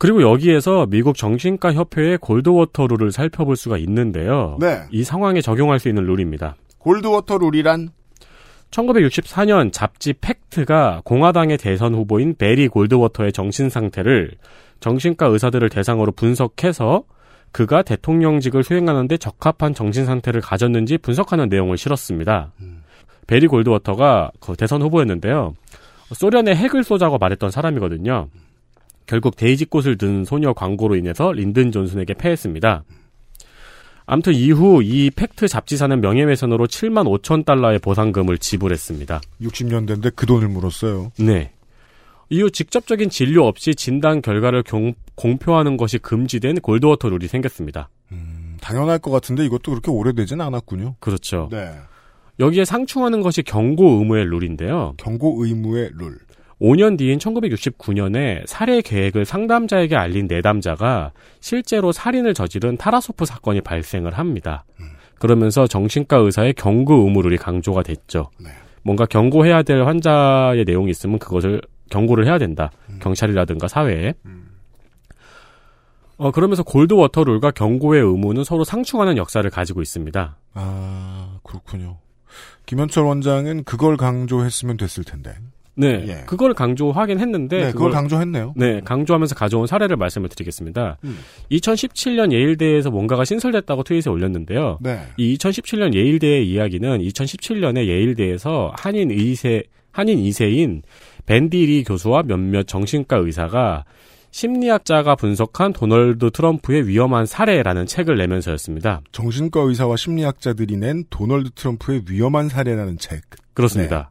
그리고 여기에서 미국 정신과 협회의 골드워터 룰을 살펴볼 수가 있는데요. 네. 이 상황에 적용할 수 있는 룰입니다. 골드워터 룰이란 1964년 잡지 팩트가 공화당의 대선 후보인 베리 골드워터의 정신 상태를 정신과 의사들을 대상으로 분석해서 그가 대통령직을 수행하는데 적합한 정신 상태를 가졌는지 분석하는 내용을 실었습니다. 베리 골드워터가 그 대선 후보였는데요. 소련에 핵을 쏘자고 말했던 사람이거든요. 결국 데이지 꽃을 든 소녀 광고로 인해서 린든 존슨에게 패했습니다. 아무튼 이후 이 팩트 잡지사는 명예훼손으로 7만 5천 달러의 보상금을 지불했습니다. 60년대인데 그 돈을 물었어요. 네. 이후 직접적인 진료 없이 진단 결과를 경- 공표하는 것이 금지된 골드워터 룰이 생겼습니다. 음, 당연할 것 같은데 이것도 그렇게 오래되진 않았군요. 그렇죠. 네. 여기에 상충하는 것이 경고 의무의 룰인데요. 경고 의무의 룰. 5년 뒤인 1969년에 살해 계획을 상담자에게 알린 내담자가 실제로 살인을 저지른 타라소프 사건이 발생을 합니다. 그러면서 정신과 의사의 경고 의무룰이 강조가 됐죠. 네. 뭔가 경고해야 될 환자의 내용이 있으면 그것을 경고를 해야 된다. 경찰이라든가 사회에. 어, 그러면서 골드워터 룰과 경고의 의무는 서로 상충하는 역사를 가지고 있습니다. 아, 그렇군요. 김현철 원장은 그걸 강조했으면 됐을 텐데. 네. 예. 그걸 강조하긴 했는데. 네, 그걸 강조했네요. 네, 강조하면서 가져온 사례를 말씀을 드리겠습니다. 음. 2017년 예일대에서 뭔가가 신설됐다고 트윗에 올렸는데요. 네. 이 2017년 예일대의 이야기는 2017년에 예일대에서 한인 의세, 한인 2세인 벤디리 교수와 몇몇 정신과 의사가 심리학자가 분석한 도널드 트럼프의 위험한 사례라는 책을 내면서였습니다. 정신과 의사와 심리학자들이 낸 도널드 트럼프의 위험한 사례라는 책. 그렇습니다.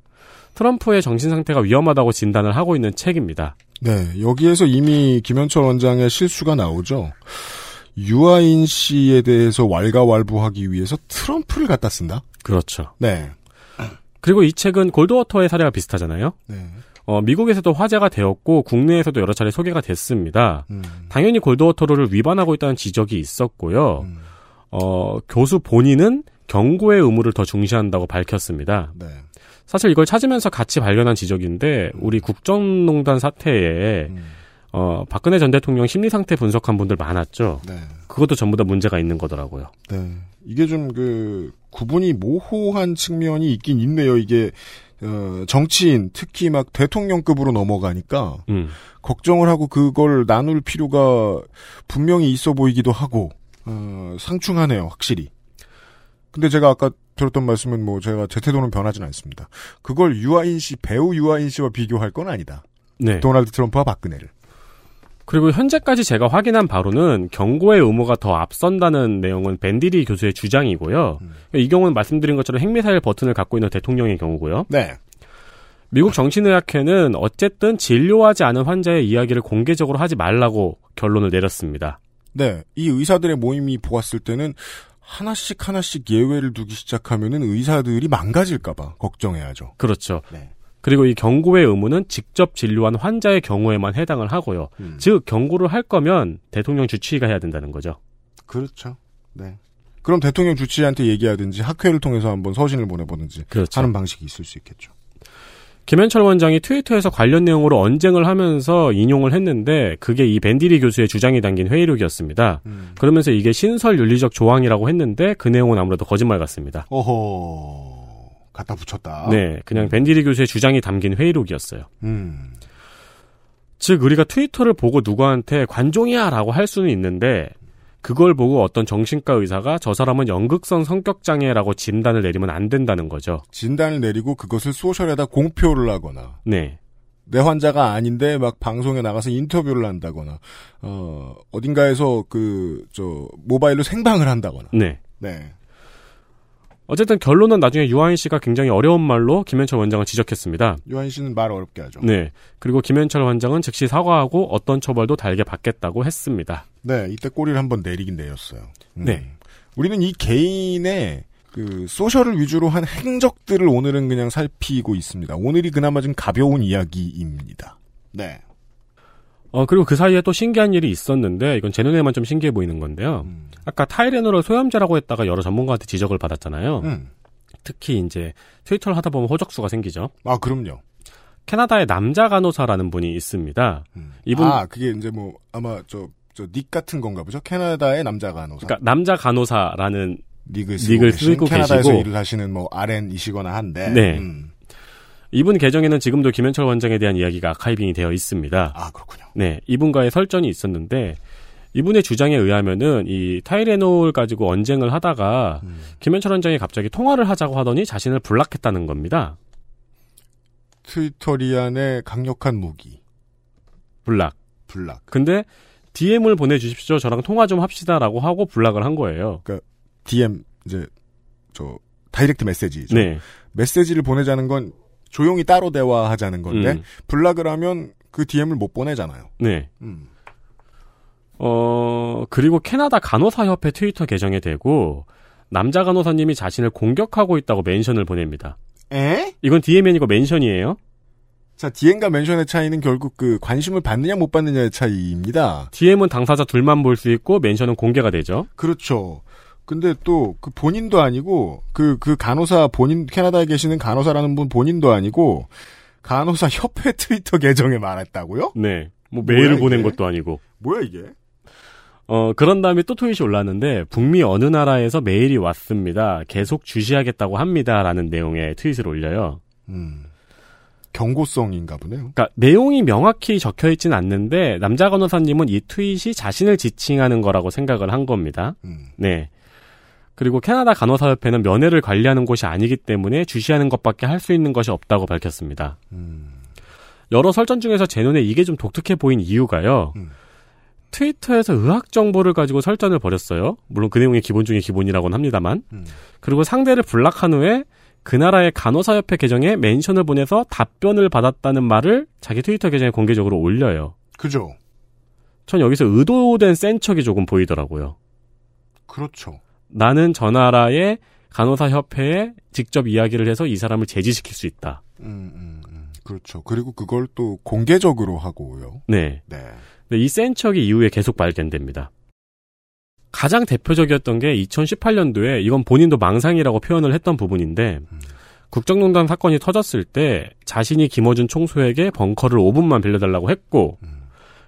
트럼프의 정신 상태가 위험하다고 진단을 하고 있는 책입니다. 네, 여기에서 이미 김현철 원장의 실수가 나오죠. 유아인 씨에 대해서 왈가왈부하기 위해서 트럼프를 갖다 쓴다. 그렇죠. 네. 그리고 이 책은 골드워터의 사례가 비슷하잖아요. 네. 어, 미국에서도 화제가 되었고 국내에서도 여러 차례 소개가 됐습니다. 음. 당연히 골드워터를 위반하고 있다는 지적이 있었고요. 음. 어, 교수 본인은 경고의 의무를 더 중시한다고 밝혔습니다. 네. 사실 이걸 찾으면서 같이 발견한 지적인데 우리 국정농단 사태에 음. 어, 박근혜 전 대통령 심리 상태 분석한 분들 많았죠. 네. 그것도 전부 다 문제가 있는 거더라고요. 네. 이게 좀 그 구분이 모호한 측면이 있긴 있네요. 이게 어, 정치인 특히 막 대통령급으로 넘어가니까 음. 걱정을 하고 그걸 나눌 필요가 분명히 있어 보이기도 하고 어, 상충하네요. 확실히. 근데 제가 아까 들었던 말씀은 뭐 제가 제 태도는 변하진 않습니다. 그걸 유아인 씨 배우 유아인 씨와 비교할 건 아니다. 네. 도널드 트럼프와 박근혜를. 그리고 현재까지 제가 확인한 바로는 경고의 의무가 더 앞선다는 내용은 벤디리 교수의 주장이고요. 음. 이 경우는 말씀드린 것처럼 핵미사일 버튼을 갖고 있는 대통령의 경우고요. 네. 미국 정신의학회는 어쨌든 진료하지 않은 환자의 이야기를 공개적으로 하지 말라고 결론을 내렸습니다. 네. 이 의사들의 모임이 보았을 때는 하나씩 하나씩 예외를 두기 시작하면은 의사들이 망가질까봐 걱정해야죠. 그렇죠. 네. 그리고 이 경고의 의무는 직접 진료한 환자의 경우에만 해당을 하고요. 음. 즉 경고를 할 거면 대통령 주치의가 해야 된다는 거죠. 그렇죠. 네. 그럼 대통령 주치의한테 얘기하든지 학회를 통해서 한번 서신을 보내보든지 그렇죠. 하는 방식이 있을 수 있겠죠. 김현철 원장이 트위터에서 관련 내용으로 언쟁을 하면서 인용을 했는데 그게 이 벤디리 교수의 주장이 담긴 회의록이었습니다. 음. 그러면서 이게 신설 윤리적 조항이라고 했는데 그 내용은 아무래도 거짓말 같습니다. 어허. 갖다 붙였다. 네, 그냥 벤디리 교수의 주장이 담긴 회의록이었어요. 음. 즉 우리가 트위터를 보고 누구한테 관종이야라고 할 수는 있는데 그걸 보고 어떤 정신과 의사가 저 사람은 연극성 성격 장애라고 진단을 내리면 안 된다는 거죠. 진단을 내리고 그것을 소셜에다 공표를 하거나 네. 내 환자가 아닌데 막 방송에 나가서 인터뷰를 한다거나 어 어딘가에서 그 저 모바일로 생방을 한다거나 네. 네. 어쨌든 결론은 나중에 유아인 씨가 굉장히 어려운 말로 김현철 원장을 지적했습니다. 유한 씨는 말 어렵게 하죠. 네. 그리고 김현철 원장은 즉시 사과하고 어떤 처벌도 달게 받겠다고 했습니다. 네, 이때 꼬리를 한번 내리긴 내렸어요. 음. 네. 우리는 이 개인의 그 소셜을 위주로 한 행적들을 오늘은 그냥 살피고 있습니다. 오늘이 그나마 좀 가벼운 이야기입니다. 네. 어, 그리고 그 사이에 또 신기한 일이 있었는데, 이건 제 눈에만 좀 신기해 보이는 건데요. 음. 아까 타이레놀을 소염제라고 했다가 여러 전문가한테 지적을 받았잖아요. 음. 특히 이제 트위터를 하다 보면 호적수가 생기죠. 아, 그럼요. 캐나다의 남자 간호사라는 분이 있습니다. 음. 이분, 아, 그게 이제 뭐 아마 저 저닉 같은 건가 보죠. 캐나다의 남자 간호사. 그러니까 남자 간호사라는 닉을 쓰고, 닉을 쓰고 캐나다에서 계시고. 일을 하시는 뭐 RN이시거나 한데. 네. 음. 이분 계정에는 지금도 김현철 원장에 대한 이야기가 아카이빙이 되어 있습니다. 아, 그렇군요. 네, 이분과의 설전이 있었는데 이분의 주장에 의하면은 이 타이레놀 가지고 언쟁을 하다가 음. 김현철 원장이 갑자기 통화를 하자고 하더니 자신을 불락했다는 겁니다. 트위터리안의 강력한 무기. 불락. 불락. 근데 DM을 보내주십시오. 저랑 통화 좀 합시다라고 하고 불락을 한 거예요. DM 이제 저 다이렉트 메시지죠. 네. 메시지를 보내자는 건 조용히 따로 대화하자는 건데 음. 불락을 하면 그 DM을 못 보내잖아요. 네. 음. 어, 그리고 캐나다 간호사 협회 트위터 계정에 대고 남자 간호사님이 자신을 공격하고 있다고 멘션을 보냅니다. 에? 이건 DM이 아니고 mention이에요. 자, DM과 멘션의 차이는 결국 그 관심을 받느냐 못 받느냐의 차이입니다. DM은 당사자 둘만 볼 수 있고 mention은 공개가 되죠. 그렇죠. 근데 또 그 본인도 아니고 그그 간호사 본인 캐나다에 계시는 간호사라는 분 본인도 아니고 간호사 협회 트위터 계정에 말했다고요? 네. 뭐 메일을? 보낸 것도 아니고. 뭐야 이게? 어, 그런 다음에 또 트윗이 올랐는데, 북미 어느 나라에서 메일이 왔습니다. 계속 주시하겠다고 합니다. 라는 내용의 트윗을 올려요. 음. 경고성인가 보네요. 그러니까 내용이 명확히 적혀 있진 않는데, 남자 간호사님은 이 트윗이 자신을 지칭하는 거라고 생각을 한 겁니다. 음. 네. 그리고 캐나다 간호사협회는 면회를 관리하는 곳이 아니기 때문에 주시하는 것밖에 할 수 있는 것이 없다고 밝혔습니다. 음. 여러 설전 중에서 제 눈에 이게 좀 독특해 보인 이유가요. 음. 트위터에서 의학 정보를 가지고 설전을 벌였어요. 물론 그 내용이 기본 중에 기본이라고는 합니다만. 음. 그리고 상대를 불락한 후에 그 나라의 간호사협회 계정에 멘션을 보내서 답변을 받았다는 말을 자기 트위터 계정에 공개적으로 올려요. 그죠. 전 여기서 의도된 센 척이 조금 보이더라고요. 그렇죠. 나는 저 나라의 간호사협회에 직접 이야기를 해서 이 사람을 제지시킬 수 있다. 음, 음, 음. 그렇죠. 그리고 그걸 또 공개적으로 하고요. 네. 네. 이 센 척이 이후에 계속 발견됩니다. 가장 대표적이었던 게 2018년도에 이건 본인도 망상이라고 표현을 했던 부분인데 국정농단 사건이 터졌을 때 자신이 김어준 총수에게 벙커를 5분만 빌려달라고 했고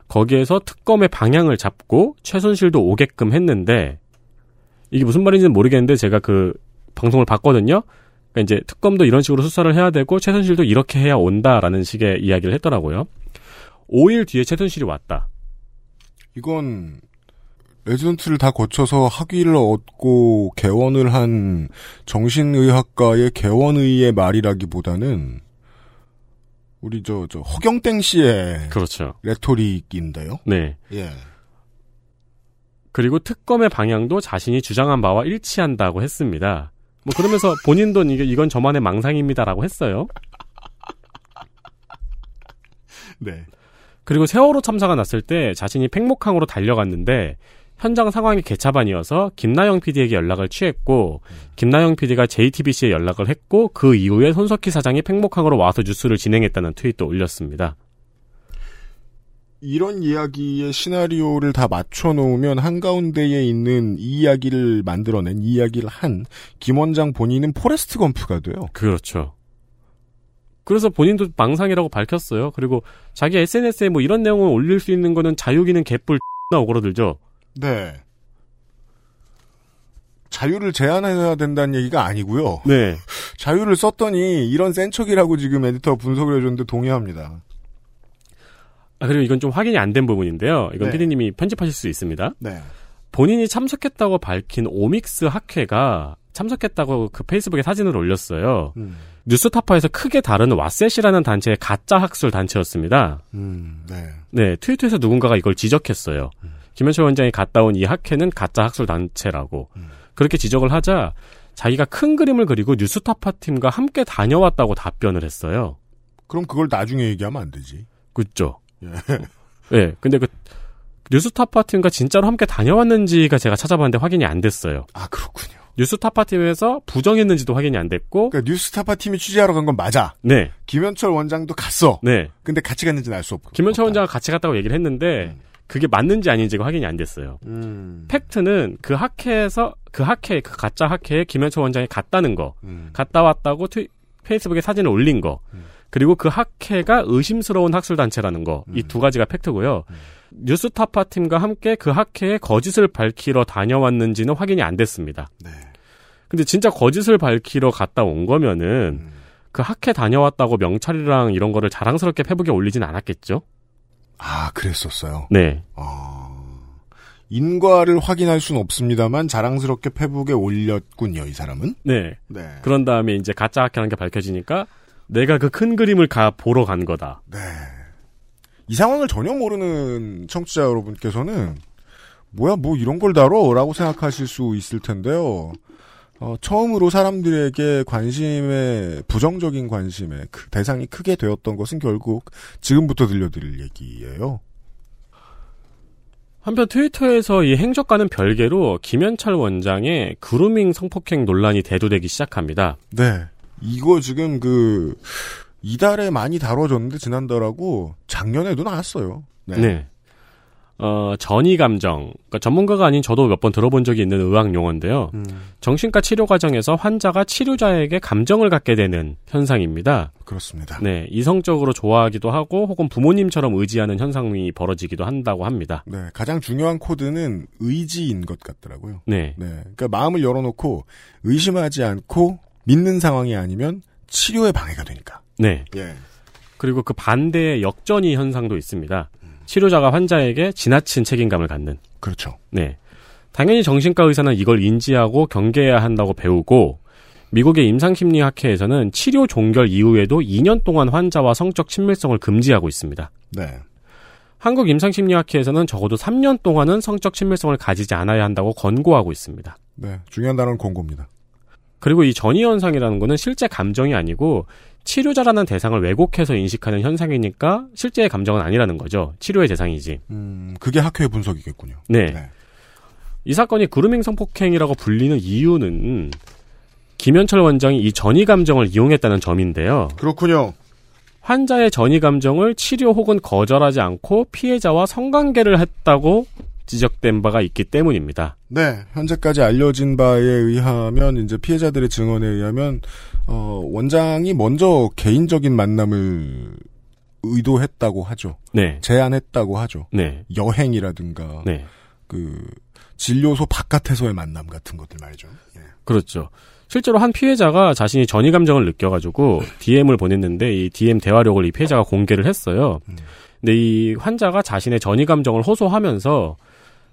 거기에서 특검의 방향을 잡고 최순실도 오게끔 했는데 이게 무슨 말인지는 모르겠는데 제가 그 방송을 봤거든요. 그러니까 이제 특검도 이런 식으로 수사를 해야 되고 최순실도 이렇게 해야 온다라는 식의 이야기를 했더라고요. 5일 뒤에 최순실이 왔다. 이건 레지던트를 다 거쳐서 학위를 얻고 개원을 한 정신의학과의 개원의의 말이라기보다는 우리 저 저 허경땡 씨의 그렇죠. 레토릭인데요. 네. 예. 그리고 특검의 방향도 자신이 주장한 바와 일치한다고 했습니다. 뭐 그러면서 본인도 이게 이건 저만의 망상입니다라고 했어요. 네. 그리고 세월호 참사가 났을 때 자신이 팽목항으로 달려갔는데 현장 상황이 개차반이어서 김나영 PD에게 연락을 취했고 김나영 PD가 JTBC에 연락을 했고 그 이후에 손석희 사장이 팽목항으로 와서 뉴스를 진행했다는 트윗도 올렸습니다. 이런 이야기의 시나리오를 다 맞춰놓으면 한가운데에 있는 이 이야기를 만들어낸 이 이야기를 한 김원장 본인은 포레스트 검프가 돼요. 그렇죠. 그래서 본인도 망상이라고 밝혔어요. 그리고 자기 SNS에 뭐 이런 내용을 올릴 수 있는 거는 자유기는 개뿔 나 오그러들죠. 네. 자유를 제한해야 된다는 얘기가 아니고요. 네. 자유를 썼더니 이런 센 척이라고 지금 에디터 분석을 해줬는데 동의합니다. 아, 그리고 이건 좀 확인이 안 된 부분인데요. 이건 네. 피디님이 편집하실 수 있습니다. 네. 본인이 참석했다고 밝힌 오믹스 학회가 참석했다고 그 페이스북에 사진을 올렸어요. 음. 뉴스타파에서 크게 다루는 왓셋이라는 단체의 가짜 학술 단체였습니다. 음, 네. 네, 트위터에서 누군가가 이걸 지적했어요. 김현철 원장이 갔다 온 이 학회는 가짜 학술 단체라고. 그렇게 지적을 하자 자기가 큰 그림을 그리고 뉴스타파 팀과 함께 다녀왔다고 답변을 했어요. 그럼 그걸 나중에 얘기하면 안 되지. 그죠? 예. 네, 근데 그 뉴스타파 팀과 진짜로 함께 다녀왔는지가 제가 찾아봤는데 확인이 안 됐어요. 아, 그렇군요. 뉴스타파 팀에서 부정했는지도 확인이 안 됐고, 그러니까 뉴스타파 팀이 취재하러 간 건 맞아. 네, 김현철 원장도 갔어. 네. 근데 같이 갔는지는 알 수 없고. 김현철 원장과 같이 갔다고 얘기를 했는데, 그게 맞는지 아닌지가 확인이 안 됐어요. 음. 팩트는 그 학회에서 그 학회 그 가짜 학회에 김현철 원장이 갔다는 거, 음. 갔다 왔다고 트, 페이스북에 사진을 올린 거, 그리고 그 학회가 의심스러운 학술 단체라는 거, 이 두 가지가 팩트고요. 뉴스타파 팀과 함께 그 학회에 거짓을 밝히러 다녀왔는지는 확인이 안 됐습니다. 네. 근데 진짜 거짓을 밝히러 갔다 온 거면은 음. 그 학회 다녀왔다고 명찰이랑 이런 거를 자랑스럽게 페북에 올리진 않았겠죠? 아, 그랬었어요. 네. 아, 인과를 확인할 수는 없습니다만 자랑스럽게 페북에 올렸군요, 이 사람은. 네. 네. 그런 다음에 이제 가짜 학회라는 게 밝혀지니까 내가 그 큰 그림을 가 보러 간 거다. 네. 이 상황을 전혀 모르는 청취자 여러분께서는 뭐야 뭐 이런 걸 다뤄 라고 생각하실 수 있을 텐데요. 어, 처음으로 사람들에게 관심의 부정적인 관심의 그 대상이 크게 되었던 것은 결국 지금부터 들려드릴 얘기예요. 한편 트위터에서 이 행적과는 별개로 김현철 원장의 그루밍 성폭행 논란이 대두되기 시작합니다. 네. 이거 지금 그 이달에 많이 다뤄졌는데 지난달하고 작년에도 나왔어요. 네. 어, 전이 감정. 그러니까 전문가가 아닌 저도 몇 번 들어본 적이 있는 의학 용어인데요. 음, 정신과 치료 과정에서 환자가 치료자에게 감정을 갖게 되는 현상입니다. 그렇습니다. 네, 이성적으로 좋아하기도 하고 혹은 부모님처럼 의지하는 현상이 벌어지기도 한다고 합니다. 네, 가장 중요한 코드는 의지인 것 같더라고요. 네. 네, 그러니까 마음을 열어놓고 의심하지 않고 믿는 상황이 아니면 치료에 방해가 되니까. 네. 예. 그리고 그 반대의 역전이 현상도 있습니다. 치료자가 환자에게 지나친 책임감을 갖는. 그렇죠. 네. 당연히 정신과 의사는 이걸 인지하고 경계해야 한다고 배우고 미국의 임상심리학회에서는 치료 종결 이후에도 2년 동안 환자와 성적 친밀성을 금지하고 있습니다. 네. 한국 임상심리학회에서는 적어도 3년 동안은 성적 친밀성을 가지지 않아야 한다고 권고하고 있습니다. 네, 중요한 단어는 권고입니다. 그리고 이 전이 현상이라는 거는 실제 감정이 아니고 치료자라는 대상을 왜곡해서 인식하는 현상이니까 실제의 감정은 아니라는 거죠. 치료의 대상이지. 음, 그게 학회 분석이겠군요. 네. 네. 이 사건이 그루밍 성폭행이라고 불리는 이유는 김현철 원장이 이 전이 감정을 이용했다는 점인데요. 그렇군요. 환자의 전이 감정을 치료 혹은 거절하지 않고 피해자와 성관계를 했다고 지적된 바가 있기 때문입니다. 네, 현재까지 알려진 바에 의하면 이제 피해자들의 증언에 의하면 어, 원장이 먼저 개인적인 만남을 의도했다고 하죠. 네. 제안했다고 하죠. 네. 여행이라든가 네. 그 진료소 바깥에서의 만남 같은 것들 말이죠. 예. 그렇죠. 실제로 한 피해자가 자신이 전이 감정을 느껴가지고 DM을 보냈는데 이 DM 대화록을 이 피해자가 공개를 했어요. 근데 이 환자가 자신의 전이 감정을 호소하면서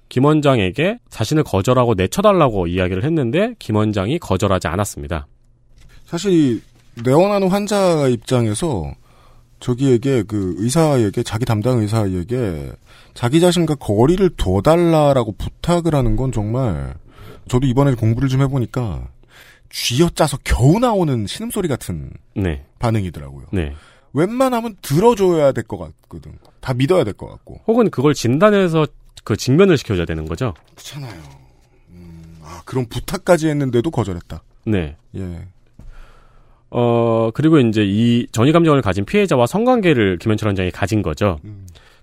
김 원장에게 자신을 거절하고 내쳐달라고 이야기를 했는데 김 원장이 거절하지 않았습니다. 사실 이 내원하는 환자 입장에서 저기에게 그 의사에게 자기 담당 의사에게 자기 자신과 거리를 둬달라라고 부탁을 하는 건 정말 저도 이번에 공부를 좀 해보니까 쥐어짜서 겨우 나오는 신음소리 같은 네. 반응이더라고요. 네. 웬만하면 들어줘야 될 것 같거든. 다 믿어야 될 것 같고. 혹은 그걸 진단해서 그 직면을 시켜줘야 되는 거죠. 그렇잖아요. 음, 아, 그런 부탁까지 했는데도 거절했다. 네. 예. 어, 그리고 이제 이 전이 감정을 가진 피해자와 성관계를 김현철 원장이 가진 거죠.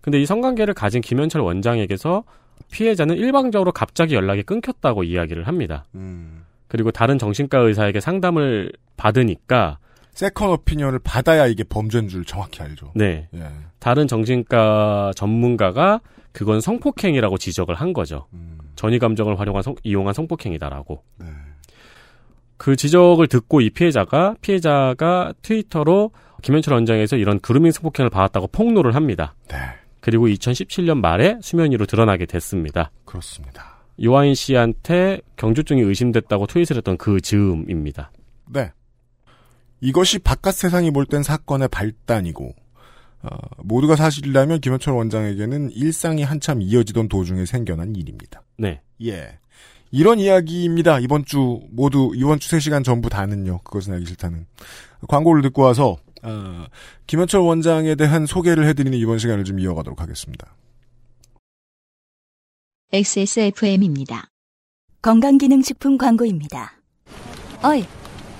근데 이 성관계를 가진 김현철 원장에게서 피해자는 일방적으로 갑자기 연락이 끊겼다고 이야기를 합니다. 음. 그리고 다른 정신과 의사에게 상담을 받으니까 second opinion을 받아야 이게 범죄인 줄 정확히 알죠. 네. 예. 다른 정신과 전문가가 그건 성폭행이라고 지적을 한 거죠. 음, 전이 감정을 활용한 성- 이용한 성폭행이다라고. 네. 그 지적을 듣고 이 피해자가 피해자가 트위터로 김현철 원장에서 이런 그루밍 성폭행을 받았다고 폭로를 합니다. 네. 그리고 2017년 말에 수면 위로 드러나게 됐습니다. 그렇습니다. 요하인 씨한테 경주증이 의심됐다고 트윗을 했던 그 즈음입니다. 네. 이것이 바깥 세상이 볼 땐 사건의 발단이고 어, 모두가 사실이라면 김현철 원장에게는 일상이 한참 이어지던 도중에 생겨난 일입니다. 네. 예. 이런 이야기입니다. 이번 주 모두 이번 주 3시간 전부 다는요. 그것은 알기 싫다는 광고를 듣고 와서 어, 김현철 원장에 대한 소개를 해드리는 이번 시간을 좀 이어가도록 하겠습니다. XSFM입니다. 건강기능식품 광고입니다. 어이,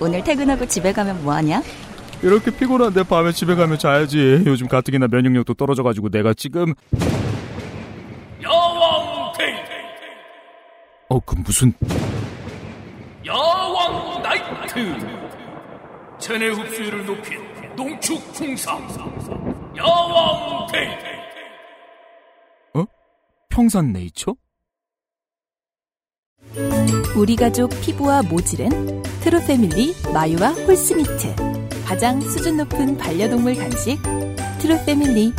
오늘 퇴근하고 집에 가면 뭐하냐? 이렇게 피곤한데 밤에 집에 가면 자야지. 요즘 가뜩이나 면역력도 떨어져가지고 내가 지금. 여왕 데이 어 그 무슨. 여왕 나이트! 체내 흡수율을 높인 농축 풍상! 여왕 데이 평산 네이처? 우리 가족 피부와 모질은 트루 패밀리 마유와 홀스미트 가장 수준 높은 반려동물 간식 트루 패밀리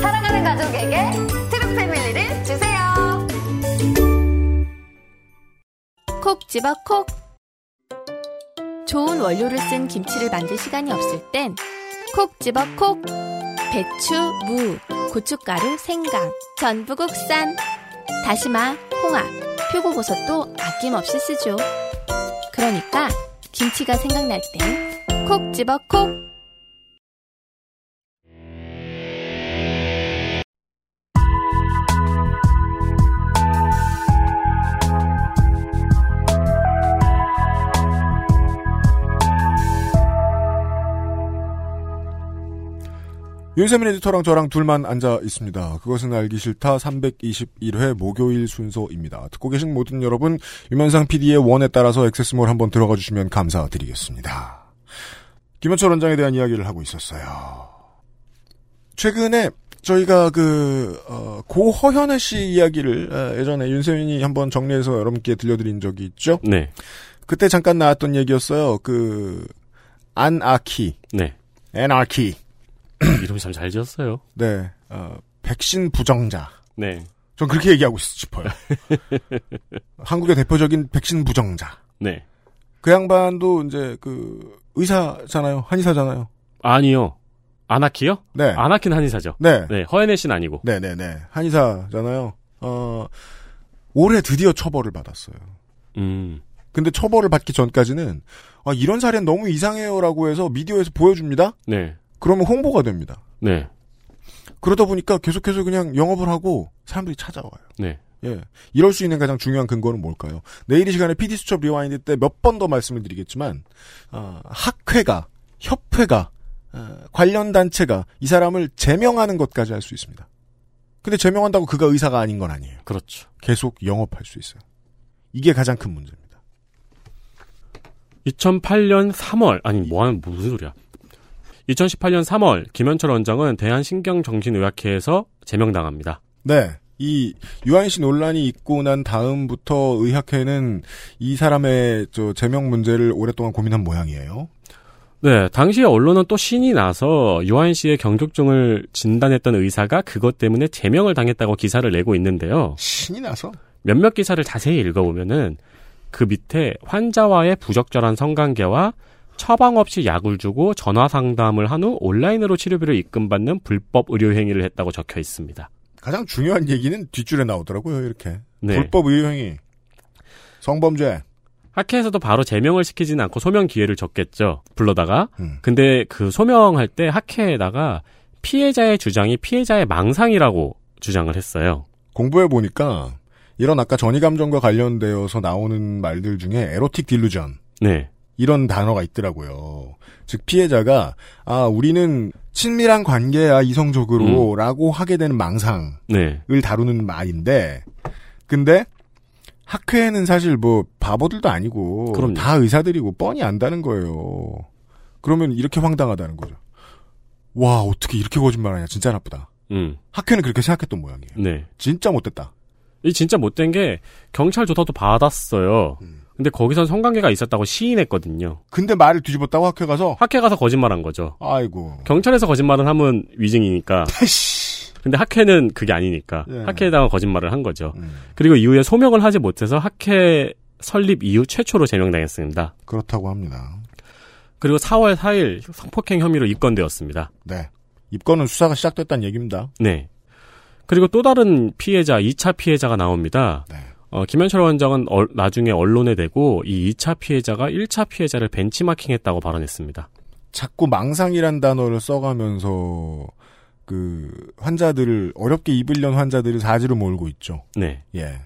사랑하는 가족에게 트루 패밀리를 주세요. 콕 집어 콕. 좋은 원료를 쓴 김치를 만들 시간이 없을 땐 콕 집어 콕. 배추, 무, 고춧가루, 생강, 전부 국산. 다시마, 홍합, 표고버섯도 아낌없이 쓰죠. 그러니까 김치가 생각날 땐 콕 집어 콕. 윤세민 에디터랑 저랑 둘만 앉아 있습니다. 그것은 알기 싫다 321회 목요일 순서입니다. 듣고 계신 모든 여러분 유면상 PD의 원에 따라서 액세스몰 한번 들어가 주시면 감사드리겠습니다. 김현철 원장에 대한 이야기를 하고 있었어요. 최근에 저희가 그 어, 고허현애 씨 이야기를 어, 예전에 윤세민이 한번 정리해서 여러분께 들려드린 적이 있죠. 네. 그때 잠깐 나왔던 얘기였어요. 그 안아키, 네. 에나키. 이름이 참 잘 지었어요. 네, 어, 백신 부정자. 네. 전 그렇게 얘기하고 싶어요. 한국의 대표적인 백신 부정자. 네. 그 양반도 이제 그 의사잖아요. 한의사잖아요. 아니요. 아나키요? 네. 아나키는 한의사죠. 네. 네. 허연애 씨는 아니고. 네네네. 한의사잖아요. 어, 올해 드디어 처벌을 받았어요. 음. 근데 처벌을 받기 전까지는 아, 이런 사례는 너무 이상해요라고 해서 미디어에서 보여줍니다. 네. 그러면 홍보가 됩니다. 네. 그러다 보니까 계속해서 그냥 영업을 하고 사람들이 찾아와요. 네. 예. 이럴 수 있는 가장 중요한 근거는 뭘까요? 내일 이 시간에 PD 수첩 rewind 때 몇 번 더 말씀을 드리겠지만, 어, 학회가, 협회가, 어, 관련 단체가 이 사람을 제명하는 것까지 할 수 있습니다. 근데 제명한다고 그가 의사가 아닌 건 아니에요. 그렇죠. 계속 영업할 수 있어요. 이게 가장 큰 문제입니다. 2008년 3월 아니 뭐하는 무슨 소리야? 2018년 3월 김현철 원장은 대한신경정신의학회에서 제명당합니다. 네. 이 유한 씨 논란이 있고 난 다음부터 의학회는 이 사람의 저 제명 문제를 오랫동안 고민한 모양이에요. 네, 당시에 언론은 또 신이 나서 유한 씨의 경족증을 진단했던 의사가 그것 때문에 제명을 당했다고 기사를 내고 있는데요. 신이 나서? 몇몇 기사를 자세히 읽어보면은 그 밑에 환자와의 부적절한 성관계와 처방 없이 약을 주고 전화 상담을 한 후 온라인으로 치료비를 입금받는 불법 의료 행위를 했다고 적혀 있습니다. 가장 중요한 얘기는 뒷줄에 나오더라고요, 이렇게. 네. 불법 의료행위. 성범죄. 학회에서도 바로 제명을 시키지는 않고 소명 기회를 줬겠죠. 불러다가. 음. 근데 그 소명할 때 학회에다가 피해자의 주장이 피해자의 망상이라고 주장을 했어요. 공부해 보니까 이런 아까 전이 감정과 관련되어서 나오는 말들 중에 에로틱 딜루전 네. 이런 단어가 있더라고요. 즉 피해자가 아 우리는 친밀한 관계야 이성적으로라고 하게 되는 망상을 네. 다루는 말인데 근데 학회는 사실 뭐 바보들도 아니고 그럼요. 다 의사들이고 뻔히 안다는 거예요. 그러면 이렇게 황당하다는 거죠. 와 어떻게 이렇게 거짓말하냐 진짜 나쁘다. 음. 학회는 그렇게 생각했던 모양이에요. 네. 진짜 못됐다. 이 진짜 못된 게 경찰 조사도 받았어요. 근데 거기선 성관계가 있었다고 시인했거든요. 근데 말을 뒤집었다고 학회 가서 학회 가서 거짓말한 거죠. 아이고. 경찰에서 거짓말은 하면 위증이니까. 근데 학회는 그게 아니니까 예. 학회에다가 거짓말을 한 거죠. 음. 그리고 이후에 소명을 하지 못해서 학회 설립 이후 최초로 제명당했습니다. 그렇다고 합니다. 그리고 4월 4일 성폭행 혐의로 입건되었습니다. 네. 입건은 수사가 시작됐다는 얘기입니다. 네. 그리고 또 다른 피해자, 2차 피해자가 나옵니다. 네. 어, 김현철 원장은 얼- 나중에 언론에 대고 이 2차 피해자가 1차 피해자를 벤치마킹했다고 발언했습니다. 자꾸 망상이란 단어를 써가면서 그 환자들을 어렵게 입으려는 환자들을 사지로 몰고 있죠. 네. 예.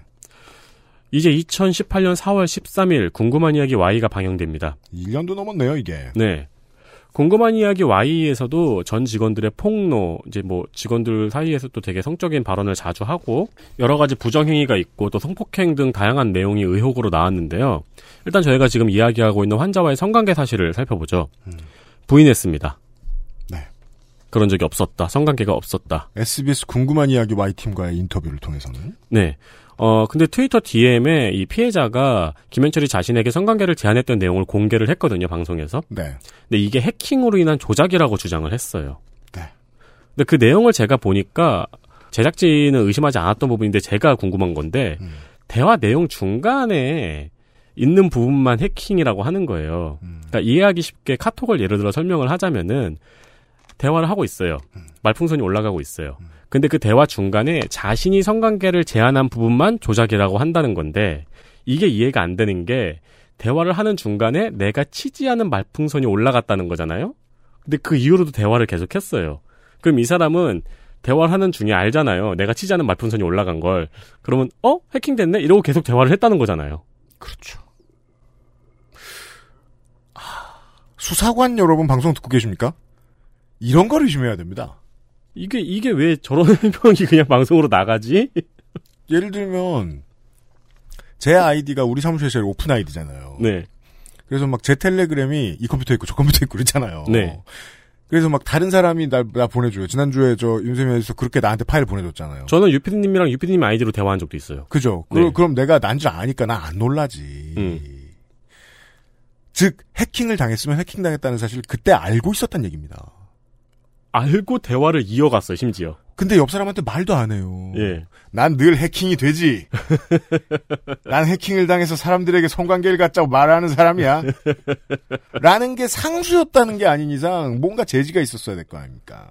이제 2018년 4월 13일 궁금한 이야기 Y가 방영됩니다. 1년도 넘었네요, 이게. 네. 궁금한 이야기 Y에서도 전 직원들의 폭로, 이제 뭐 직원들 사이에서 또 되게 성적인 발언을 자주 하고 여러 가지 부정행위가 있고 또 성폭행 등 다양한 내용이 의혹으로 나왔는데요. 일단 저희가 지금 이야기하고 있는 환자와의 성관계 사실을 살펴보죠. 부인했습니다. 네. 그런 적이 없었다. 성관계가 없었다. SBS 궁금한 이야기 Y팀과의 인터뷰를 통해서는 네. 어, 근데 트위터 DM에 이 피해자가 김현철이 자신에게 성관계를 제안했던 내용을 공개를 했거든요, 방송에서. 네. 근데 이게 해킹으로 인한 조작이라고 주장을 했어요. 네. 근데 그 내용을 제가 보니까 제작진은 의심하지 않았던 부분인데 제가 궁금한 건데 음. 대화 내용 중간에 있는 부분만 해킹이라고 하는 거예요. 그러니까 이해하기 쉽게 카톡을 예를 들어 설명을 하자면은 대화를 하고 있어요. 말풍선이 올라가고 있어요. 근데 그 대화 중간에 자신이 성관계를 제안한 부분만 조작이라고 한다는 건데 이게 이해가 안 되는 게 대화를 하는 중간에 내가 치지하는 말풍선이 올라갔다는 거잖아요. 근데 그 이후로도 대화를 계속했어요. 그럼 이 사람은 대화를 하는 중에 알잖아요. 내가 치지하는 말풍선이 올라간 걸. 그러면 어 해킹됐네 이러고 계속 대화를 했다는 거잖아요. 그렇죠. 수사관 여러분 방송 듣고 계십니까? 이런 걸 의심해야 됩니다. 이게 이게 왜 저런 해명이 그냥 방송으로 나가지? 예를 들면 제 아이디가 우리 사무실에 제일 오픈 아이디잖아요. 네. 그래서 막 제 텔레그램이 이 컴퓨터에 있고 저 컴퓨터에 있고 그렇잖아요. 네. 그래서 막 다른 사람이 나, 나 보내줘요. 지난주에 저 윤세민에서 그렇게 나한테 파일 보내줬잖아요. 저는 유피디님이랑 유피디님 아이디로 대화한 적도 있어요. 그죠? 네. 그, 럼 내가 난 줄 아니까 나 안 놀라지. 음. 즉 해킹을 당했으면 해킹 당했다는 사실을 그때 알고 있었단 얘기입니다. 알고 대화를 이어갔어요, 심지어. 근데 옆 사람한테 말도 안 해요. 예. 난 늘 해킹이 되지. 난 해킹을 당해서 사람들에게 성관계를 갖자고 말하는 사람이야. 라는 게 상수였다는 게 아닌 이상 뭔가 제지가 있었어야 될 거 아닙니까.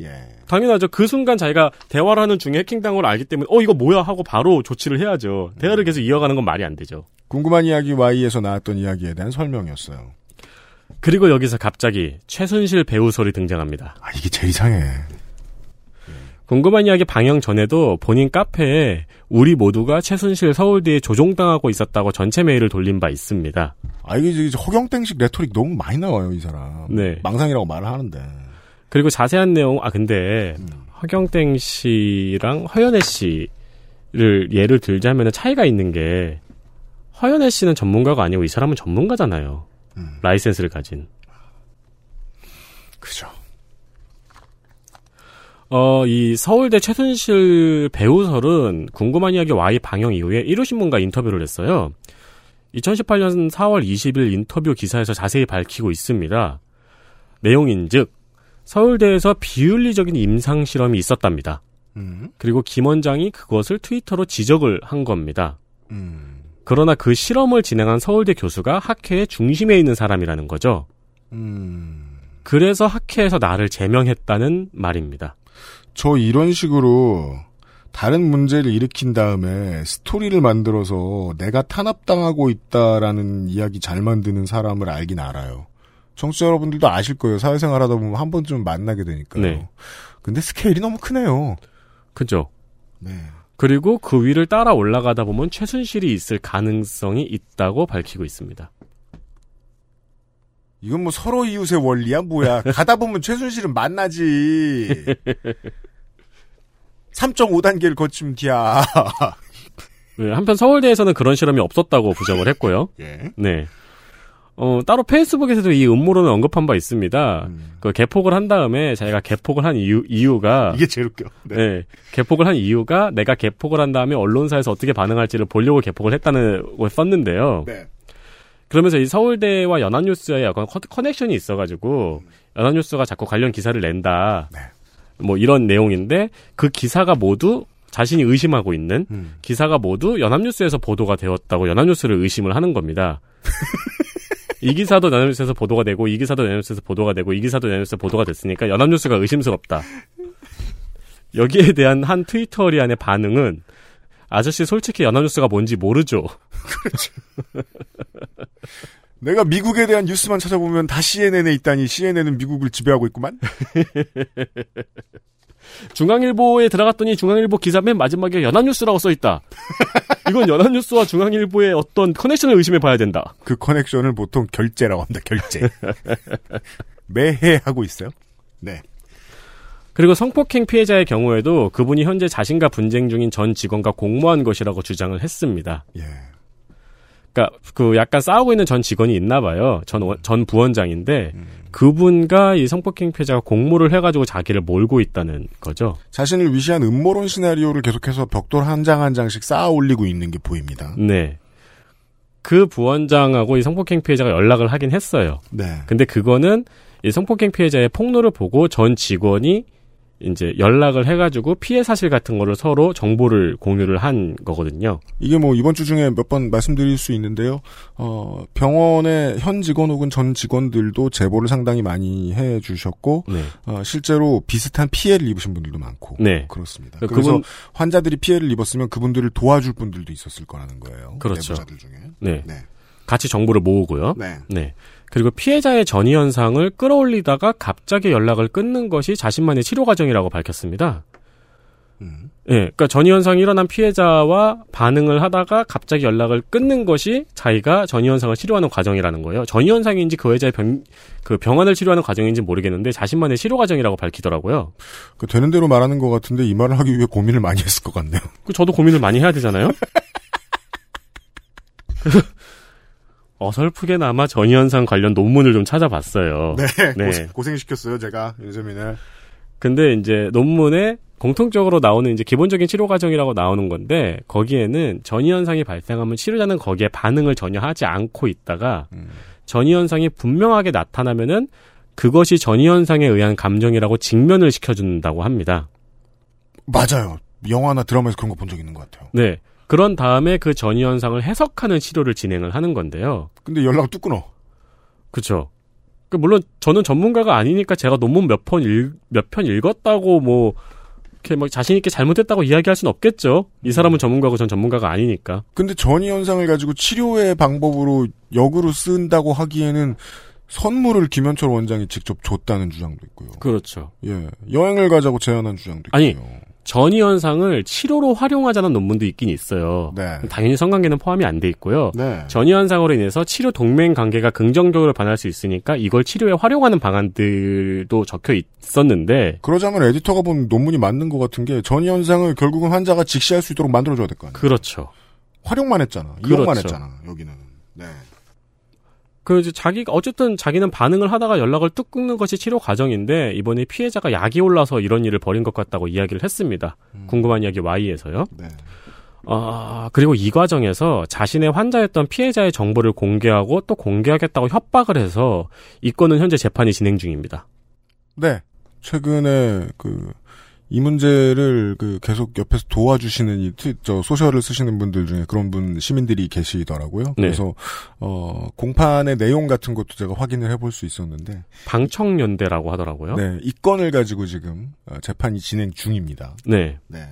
예. 당연하죠. 그 순간 자기가 대화를 하는 중에 해킹당을 알기 때문에 어 이거 뭐야 하고 바로 조치를 해야죠. 대화를 계속 이어가는 건 말이 안 되죠. 궁금한 이야기 Y에서 나왔던 이야기에 대한 설명이었어요. 그리고 여기서 갑자기 최순실 배후설이 등장합니다. 아, 이게 제일 이상해. 궁금한 이야기 방영 전에도 본인 카페에 우리 모두가 최순실 서울대에 조종당하고 있었다고 전체 메일을 돌린 바 있습니다. 아, 이게 이제 허경땡식 레토릭 너무 많이 나와요, 이 사람. 네. 망상이라고 말을 하는데. 그리고 자세한 내용, 아, 근데, 허경땡 씨랑 허연애 씨를 예를 들자면 차이가 있는 게, 허연애 씨는 전문가가 아니고 이 사람은 전문가잖아요. 라이센스를 가진. 그죠. 어, 이 서울대 최순실 배우설은 궁금한 이야기 Y 방영 이후에 1호 신문과 인터뷰를 했어요. 2018년 4월 20일 인터뷰 기사에서 자세히 밝히고 있습니다. 내용인 즉, 서울대에서 비윤리적인 임상 실험이 있었답니다. 음. 그리고 김 원장이 그것을 트위터로 지적을 한 겁니다. 음. 그러나 그 실험을 진행한 서울대 교수가 학회의 중심에 있는 사람이라는 거죠. 음. 그래서 학회에서 나를 제명했다는 말입니다. 저 이런 식으로 다른 문제를 일으킨 다음에 스토리를 만들어서 내가 탄압당하고 있다라는 이야기 잘 만드는 사람을 알긴 알아요. 청취자 여러분들도 아실 거예요. 사회생활 하다 보면 한 번쯤 만나게 되니까요. 네. 근데 스케일이 너무 크네요. 그죠? 네. 그리고 그 위를 따라 올라가다 보면 최순실이 있을 가능성이 있다고 밝히고 있습니다. 이건 뭐 서로 이웃의 원리야 뭐야. 가다 보면 최순실은 만나지. 3.5단계를 거치면 뒤야. 네, 한편 서울대에서는 그런 실험이 없었다고 부정을 했고요. 예. 네. 어, 따로 페이스북에서도 이 음모론을 언급한 바 있습니다. 그 개폭을 한 다음에 자기가 개폭을 한 이유, 이유가 이게 제일 웃겨. 네. 네. 개폭을 한 이유가 내가 개폭을 한 다음에 언론사에서 어떻게 반응할지를 보려고 개폭을 했다는 걸 썼는데요. 네. 그러면서 이 서울대와 연합뉴스에 약간 커- 커넥션이 있어가지고 연합뉴스가 자꾸 관련 기사를 낸다. 뭐 이런 내용인데 그 기사가 모두 자신이 의심하고 있는 음. 기사가 모두 연합뉴스에서 보도가 되었다고 연합뉴스를 의심을 하는 겁니다. 이 기사도 연합뉴스에서 보도가 되고 이 기사도 연합뉴스에서 보도가 되고 이 기사도 연합뉴스에서 보도가 됐으니까 연합뉴스가 의심스럽다. 여기에 대한 한 트위터리안의 반응은 아저씨 솔직히 연합뉴스가 뭔지 모르죠. 내가 미국에 대한 뉴스만 찾아보면 다 CNN에 있다니 CNN은 미국을 지배하고 있구만. 중앙일보에 들어갔더니 중앙일보 기사 맨 마지막에 연합뉴스라고 써있다. 이건 연합뉴스와 중앙일보의 어떤 커넥션을 의심해 봐야 된다. 그 커넥션을 보통 결제라고 합니다. 결제. 매해 하고 있어요. 네. 그리고 성폭행 피해자의 경우에도 그분이 현재 자신과 분쟁 중인 전 직원과 공모한 것이라고 주장을 했습니다. 예. 그러니까 그 약간 싸우고 있는 전 직원이 있나 봐요. 전, 원- 전 부원장인데 그분과 이 성폭행 피해자가 공모를 해가지고 자기를 몰고 있다는 거죠. 자신을 위시한 음모론 시나리오를 계속해서 벽돌 한 장 한 장씩 쌓아 올리고 있는 게 보입니다. 네. 그 부원장하고 이 성폭행 피해자가 연락을 하긴 했어요. 네. 근데 그거는 이 성폭행 피해자의 폭로를 보고 전 직원이 이제 연락을 해가지고 피해 사실 같은 거를 서로 정보를 공유를 한 거거든요. 이게 뭐 이번 주 중에 몇 번 말씀드릴 수 있는데요. 어, 병원의 현 직원 혹은 전 직원들도 제보를 상당히 많이 해 주셨고 네. 어, 실제로 비슷한 피해를 입으신 분들도 많고 네. 그렇습니다. 그 그래서 그분- 환자들이 피해를 입었으면 그분들을 도와줄 분들도 있었을 거라는 거예요. 그렇죠. 내부자들 중에. 네. 네. 같이 정보를 모으고요. 네. 그리고 피해자의 전이 현상을 끌어올리다가 갑자기 연락을 끊는 것이 자신만의 치료 과정이라고 밝혔습니다. 음. 예, 그러니까 전이 현상이 일어난 피해자와 반응을 하다가 갑자기 연락을 끊는 것이 자기가 전이 현상을 치료하는 과정이라는 거예요. 전이 현상인지 그 여자의 병, 그 병원을 치료하는 과정인지 모르겠는데 자신만의 치료 과정이라고 밝히더라고요. 그 되는 대로 말하는 것 같은데 이 말을 하기 위해 고민을 많이 했을 것 같네요. 그 저도 고민을 많이 해야 되잖아요. 어설프게나마 전이 현상 관련 논문을 좀 찾아봤어요. 네. 고생, 고생시켰어요, 제가, 윤세민을. 근데 이제 논문에 공통적으로 나오는 이제 기본적인 치료 과정이라고 나오는 건데 거기에는 전이 현상이 발생하면 치료자는 거기에 반응을 전혀 하지 않고 있다가 전이 현상이 분명하게 나타나면은 그것이 전이 현상에 의한 감정이라고 직면을 시켜준다고 합니다. 맞아요. 영화나 드라마에서 그런 거 본 적 있는 것 같아요. 네. 그런 다음에 그 전이 현상을 해석하는 치료를 진행을 하는 건데요. 근데 연락을 뚝 끊어. 그렇죠. 그 물론 저는 전문가가 아니니까 제가 논문 몇 편 읽, 몇 편 읽었다고 뭐 이렇게 막 자신 있게 잘못했다고 이야기할 수는 없겠죠. 이 사람은 전문가고 전 전문가가 아니니까. 근데 전이 현상을 가지고 치료의 방법으로 역으로 쓴다고 하기에는 선물을 김현철 원장이 직접 줬다는 주장도 있고요. 그렇죠. 예. 여행을 가자고 제안한 주장도 있고요. 아니 전이 현상을 치료로 활용하자는 논문도 있긴 있어요. 네. 당연히 성관계는 포함이 안 돼 있고요. 네. 전이 현상으로 인해서 치료 동맹 관계가 긍정적으로 변할 수 있으니까 이걸 치료에 활용하는 방안들도 적혀 있었는데 그러자면 에디터가 본 논문이 맞는 것 같은 게 전이 현상을 결국은 환자가 직시할 수 있도록 만들어줘야 될 거 아니에요. 그렇죠. 활용만 했잖아. 이용만 그렇죠. 했잖아. 여기는. 네. 그 이제 자기가 어쨌든 자기는 반응을 하다가 연락을 뚝 끊는 것이 치료 과정인데 이번에 피해자가 약이 올라서 이런 일을 벌인 것 같다고 이야기를 했습니다. 궁금한 이야기 Y에서요. 네. 아 그리고 이 과정에서 자신의 환자였던 피해자의 정보를 공개하고 또 공개하겠다고 협박을 해서 이 건은 현재 재판이 진행 중입니다. 네. 최근에 그, 이 문제를 그 계속 옆에서 도와주시는 이 트, 저 소셜을 쓰시는 분들 중에 그런 분 시민들이 계시더라고요. 네. 그래서 어 공판의 내용 같은 것도 제가 확인을 해볼 수 있었는데 방청연대라고 하더라고요. 네, 이 건을 가지고 지금 어, 재판이 진행 중입니다. 네. 네.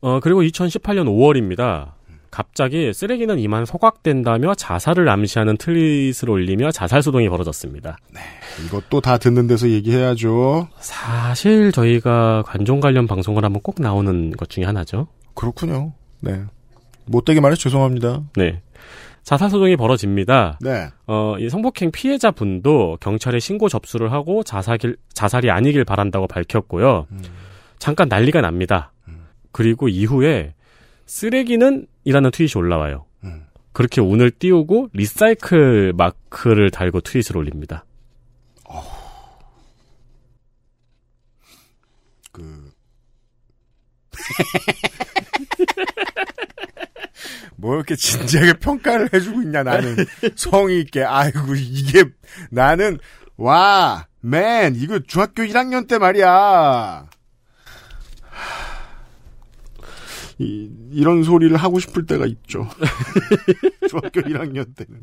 어, 그리고 2018년 5월입니다. 갑자기 쓰레기는 이만 소각된다며 자살을 암시하는 트윗을 올리며 자살 소동이 벌어졌습니다. 이것도 다 듣는 데서 얘기해야죠. 사실 저희가 관종 관련 방송을 하면 꼭 나오는 것 중에 하나죠. 그렇군요. 네. 못되게 말해서 죄송합니다. 네. 자살 소동이 벌어집니다. 네. 어, 이 성폭행 피해자 분도 경찰에 신고 접수를 하고 자살길, 자살이 아니길 바란다고 밝혔고요. 잠깐 난리가 납니다. 그리고 이후에 쓰레기는 이라는 트윗이 올라와요. 그렇게 운을 띄우고 리사이클 마크를 달고 트윗을 올립니다. 그, 뭐 이렇게 진지하게 평가를 해주고 있냐, 나는. 성의 있게. 아이고, 이게, 나는, 와, 맨, 이거 중학교 1학년 때 말이야. 이, 이런 소리를 하고 싶을 때가 있죠. 중학교 1학년 때는.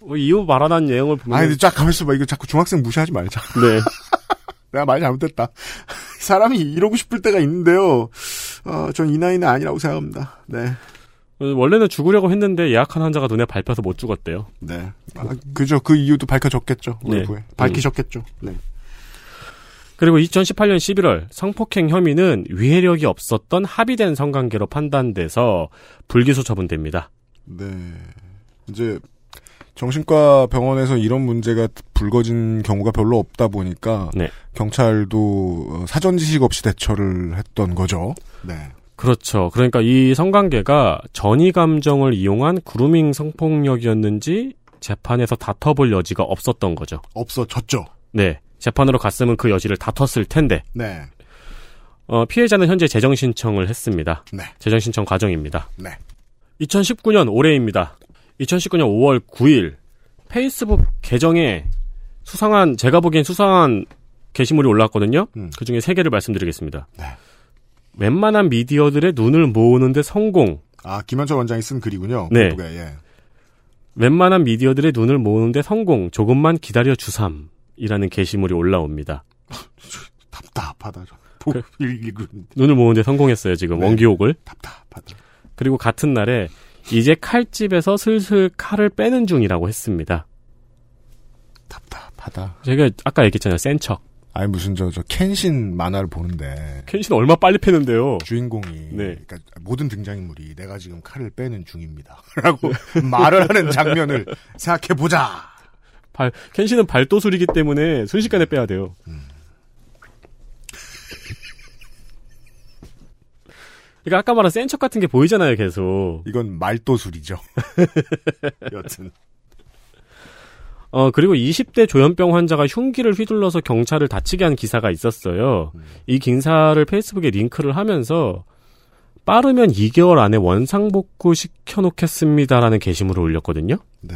뭐 이후 발언한 내용을 보면 아니, 쫙 가만있어 봐. 이거 자꾸 중학생 무시하지 말자. 네. 내가 말 잘못했다. 사람이 이러고 싶을 때가 있는데요. 어, 전 이 나이는 아니라고 생각합니다. 네. 어, 원래는 죽으려고 했는데 예약한 환자가 눈에 밟혀서 못 죽었대요. 네. 아, 그죠. 그 이유도 밝혀졌겠죠. 네. 외부에. 밝히셨겠죠. 네. 그리고 2018년 11월 성폭행 혐의는 위해력이 없었던 합의된 성관계로 판단돼서 불기소 처분됩니다. 네. 이제 정신과 병원에서 이런 문제가 불거진 경우가 별로 없다 보니까 네. 경찰도 어, 사전 지식 없이 대처를 했던 거죠. 네. 그렇죠. 그러니까 이 성관계가 전이 감정을 이용한 그루밍 성폭력이었는지 재판에서 다퉈볼 여지가 없었던 거죠. 없어졌죠. 네. 재판으로 갔으면 그 여지를 다퉜을 텐데 네. 어, 피해자는 현재 재정 신청을 했습니다. 네. 재정 신청 과정입니다. 네. 2019년 올해입니다. 2019년 5월 9일 페이스북 계정에 수상한 제가 보기엔 수상한 게시물이 올라왔거든요. 음. 그 중에 세 개를 말씀드리겠습니다. 네. 웬만한 미디어들의 눈을 모으는데 성공. 아, 김현철 원장이 쓴 글이군요. 네. 예. 웬만한 미디어들의 눈을 모으는데 성공. 조금만 기다려 주삼. 이라는 게시물이 올라옵니다. 답답하다. 읽은 눈을 모으는데 성공했어요, 지금. 네. 원기옥을. 답답하다. 그리고 같은 날에 이제 칼집에서 슬슬 칼을 빼는 중이라고 했습니다. 답답하다. 제가 아까 얘기했잖아요, 센 척. 아니 무슨 저저 켄신 만화를 보는데 켄신 얼마 빨리 패는데요. 주인공이 네. 그러니까 모든 등장인물이 내가 지금 칼을 빼는 중입니다라고 말을 하는 장면을 생각해 보자. 발, 켄신은 발도술이기 때문에 순식간에 빼야 돼요. 그러니까 아까 말한 센척 같은 게 보이잖아요, 계속. 이건 말도술이죠. 여튼 어, 그리고 20대 조현병 환자가 흉기를 휘둘러서 경찰을 다치게 한 기사가 있었어요. 이 기사를 페이스북에 링크를 하면서 빠르면 2개월 안에 원상복구 시켜놓겠습니다라는 게시물을 올렸거든요. 네.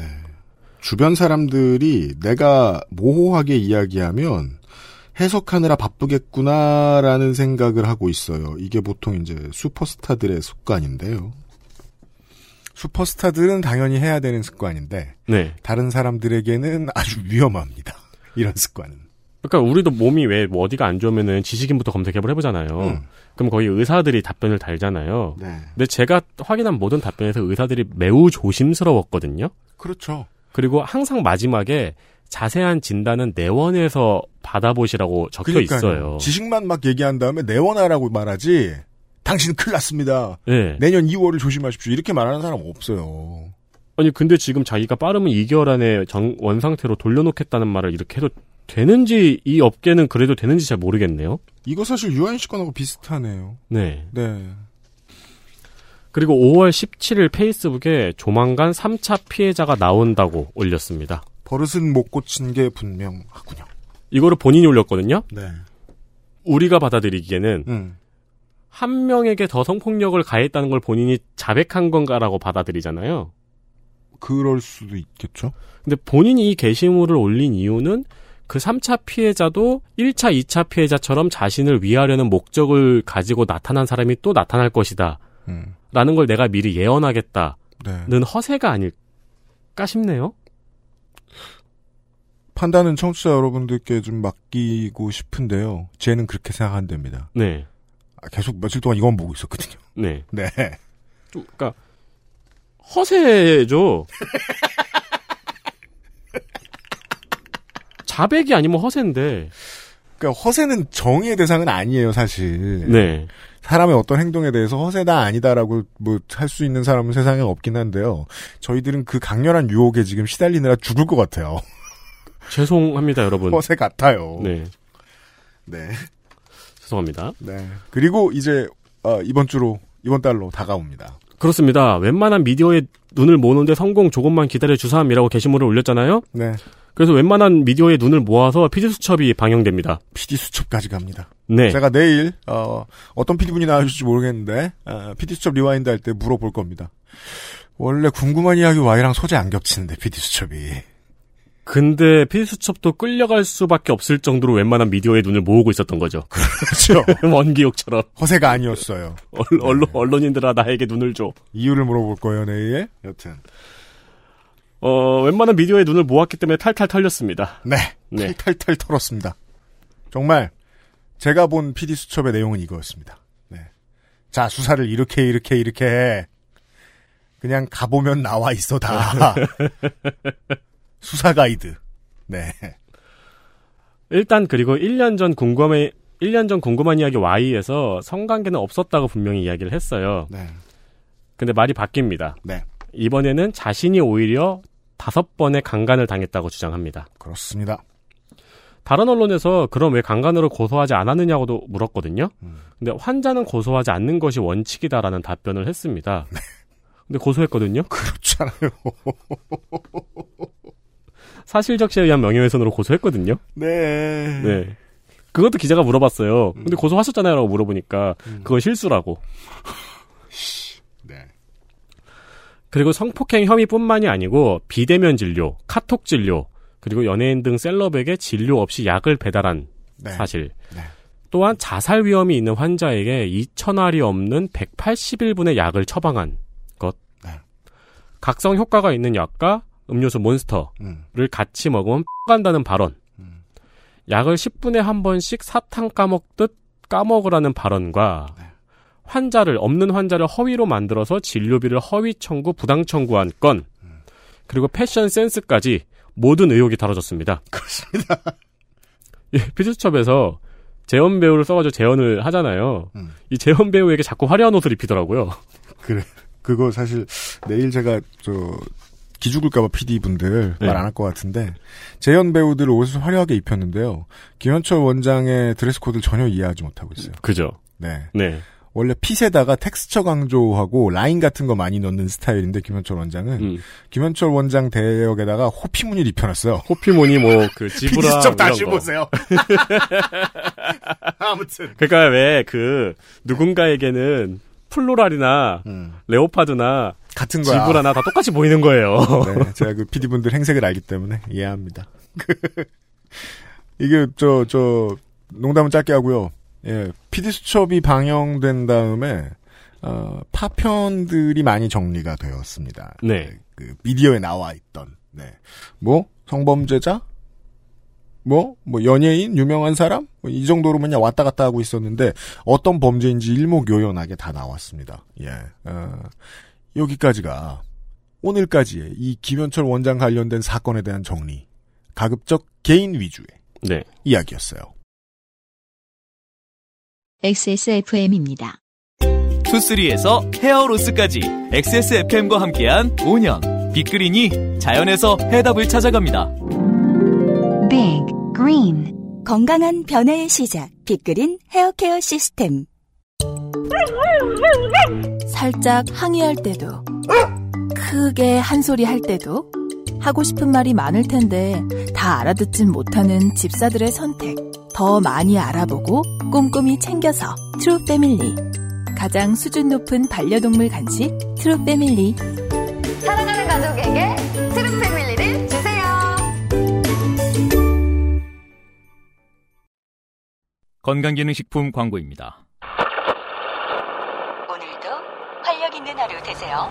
주변 사람들이 내가 모호하게 이야기하면 해석하느라 바쁘겠구나라는 생각을 하고 있어요. 이게 보통 이제 슈퍼스타들의 습관인데요. 슈퍼스타들은 당연히 해야 되는 습관인데 네. 다른 사람들에게는 아주 위험합니다. 이런 습관은. 그러니까 우리도 몸이 왜 뭐 어디가 안 좋으면은 지식인부터 검색해볼 해보잖아요. 음. 그럼 거기 의사들이 답변을 달잖아요. 네. 근데 제가 확인한 모든 답변에서 의사들이 매우 조심스러웠거든요. 그렇죠. 그리고 항상 마지막에 자세한 진단은 내원에서 받아보시라고 적혀 그러니까요. 있어요. 지식만 막 얘기한 다음에 내원하라고 말하지. 당신 큰일 났습니다. 네. 내년 2월을 조심하십시오. 이렇게 말하는 사람 없어요. 아니 근데 지금 자기가 빠르면 2개월 안에 정, 원 상태로 돌려놓겠다는 말을 이렇게 해도 되는지 이 업계는 그래도 되는지 잘 모르겠네요. 이거 사실 유한 씨 건하고 비슷하네요. 네. 네. 그리고 5월 17일 페이스북에 조만간 3차 피해자가 나온다고 올렸습니다. 버릇은 못 고친 게 분명하군요. 이거를 본인이 올렸거든요. 네. 우리가 받아들이기에는 음. 한 명에게 더 성폭력을 가했다는 걸 본인이 자백한 건가라고 받아들이잖아요. 그럴 수도 있겠죠. 근데 본인이 이 게시물을 올린 이유는 그 3차 피해자도 1차, 2차 피해자처럼 자신을 위하려는 목적을 가지고 나타난 사람이 또 나타날 것이다. 음. 라는 걸 내가 미리 예언하겠다는 네. 허세가 아닐까 싶네요. 판단은 청취자 여러분들께 좀 맡기고 싶은데요. 쟤는 그렇게 생각한답니다. 네. 아, 계속 며칠 동안 이건 보고 있었거든요. 네. 네. 좀, 그니까, 허세죠. 자백이 아니면 허세인데. 그러니까 허세는 정의의 대상은 아니에요, 사실. 네. 사람의 어떤 행동에 대해서 허세다 아니다라고 뭐 할 수 있는 사람은 세상에 없긴 한데요. 저희들은 그 강렬한 유혹에 지금 시달리느라 죽을 것 같아요. 죄송합니다, 여러분. 허세 같아요. 네. 네. 죄송합니다. 네. 그리고 이제 어, 이번 주로 이번 달로 다가옵니다. 그렇습니다. 웬만한 미디어에 눈을 모으는데 성공 조금만 기다려 주삼이라고 게시물을 올렸잖아요. 네. 그래서 웬만한 미디어에 눈을 모아서 PD 수첩이 방영됩니다. PD 수첩까지 갑니다. 네. 제가 내일 어, 어떤 PD분이 나와주실지 모르겠는데 어, PD 수첩 rewind 할 때 물어볼 겁니다. 원래 궁금한 이야기 Y랑 소재 안 겹치는데 PD 수첩이. 근데 PD 수첩도 끌려갈 수밖에 없을 정도로 웬만한 미디어에 눈을 모으고 있었던 거죠. 그렇죠. 원기옥처럼. 허세가 아니었어요. 얼, 언론, 언론인들아 나에게 눈을 줘. 이유를 물어볼 거예요 내일. 여튼. 어, 웬만한 미디어에 눈을 모았기 때문에 탈탈 털렸습니다. 네. 네. 탈탈탈 털었습니다. 정말 제가 본 PD 수첩의 내용은 이거였습니다. 네. 자 수사를 이렇게 이렇게 이렇게 해. 그냥 가보면 나와 있어 다. 수사 가이드. 네. 일단 그리고 1년 전 궁금해 1년 전 궁금한 이야기 Y에서 성관계는 없었다고 분명히 이야기를 했어요. 네. 근데 말이 바뀝니다. 네. 이번에는 자신이 오히려 다섯 번의 강간을 당했다고 주장합니다. 그렇습니다. 다른 언론에서 그럼 왜 강간으로 고소하지 않았느냐고도 물었거든요. 음. 근데 환자는 고소하지 않는 것이 원칙이다라는 답변을 했습니다. 근데 고소했거든요. 그렇잖아요. 사실적시에 의한 명예훼손으로 고소했거든요. 네. 네. 그것도 기자가 물어봤어요. 근데 고소하셨잖아요. 라고 물어보니까 그건 실수라고. 네. 그리고 성폭행 혐의뿐만이 아니고 비대면 진료, 카톡 진료, 그리고 연예인 등 셀럽에게 진료 없이 약을 배달한 네. 사실. 네. 또한 자살 위험이 있는 환자에게 2천알이 없는 180일분의 약을 처방한 것. 네. 각성 효과가 있는 약과 음료수 몬스터를 음. 같이 먹으면 간다는 발언. 음. 약을 10분에 한 번씩 사탕 까먹듯 까먹으라는 발언과 네. 환자를 없는 환자를 허위로 만들어서 진료비를 허위 청구 부당 청구한 건 음. 그리고 패션 센스까지 모든 의혹이 다뤄졌습니다. 그렇습니다. 예, 피드수첩에서 재현 배우를 써가지고 재현을 하잖아요. 음. 이 재현 배우에게 자꾸 화려한 옷을 입히더라고요. 그래. 그거 사실 내일 제가 저 기죽을까봐 PD 분들 네. 말안 할 것 같은데 재현 배우들 옷을 화려하게 입혔는데요. 김현철 원장의 드레스 코드를 전혀 이해하지 못하고 있어요. 그죠? 네. 네. 원래 핏에다가 텍스처 강조하고 라인 같은 거 많이 넣는 스타일인데 김현철 원장은 음. 김현철 원장 대역에다가 호피무늬를 입혀놨어요. 호피무늬 뭐그 zebra PD수첩 이런 다시 거. 보세요. 아무튼 그러니까 왜 그 누군가에게는 floral이나 음. leopard나 같은 거야. zebra나 다 똑같이 보이는 거예요. 네, 제가 그 PD 분들 행색을 알기 때문에 이해합니다. 이게 저 저 농담은 짧게 하고요. 예, PD 수첩이 방영된 다음에 어, 파편들이 많이 정리가 되었습니다. 네. 그 미디어에 나와 있던 네. 뭐 성범죄자 뭐, 뭐, 연예인, 유명한 사람? 뭐 이 정도로 그냥 왔다 갔다 하고 있었는데, 어떤 범죄인지 일목요연하게 다 나왔습니다. 예. 어, 여기까지가, 오늘까지의 이 김현철 원장 관련된 사건에 대한 정리. 가급적 개인 위주의 네. 이야기였어요. XSFM입니다. 투쓰리에서 헤어로스까지 XSFM과 함께한 5년 빅그린이 자연에서 해답을 찾아갑니다. Big Green 건강한 변화의 시작. 빅그린 헤어케어 시스템. 살짝 항의할 때도, 크게 한 소리 할 때도, 하고 싶은 말이 많을 텐데 다 알아듣진 못하는 집사들의 선택. 더 많이 알아보고 꼼꼼히 챙겨서 트루 패밀리. 가장 수준 높은 반려동물 간식 트루 패밀리. 사랑하는 가족에게 트루 패밀리를 주세요. 건강기능식품 광고입니다. 오늘도 활력 있는 하루 되세요.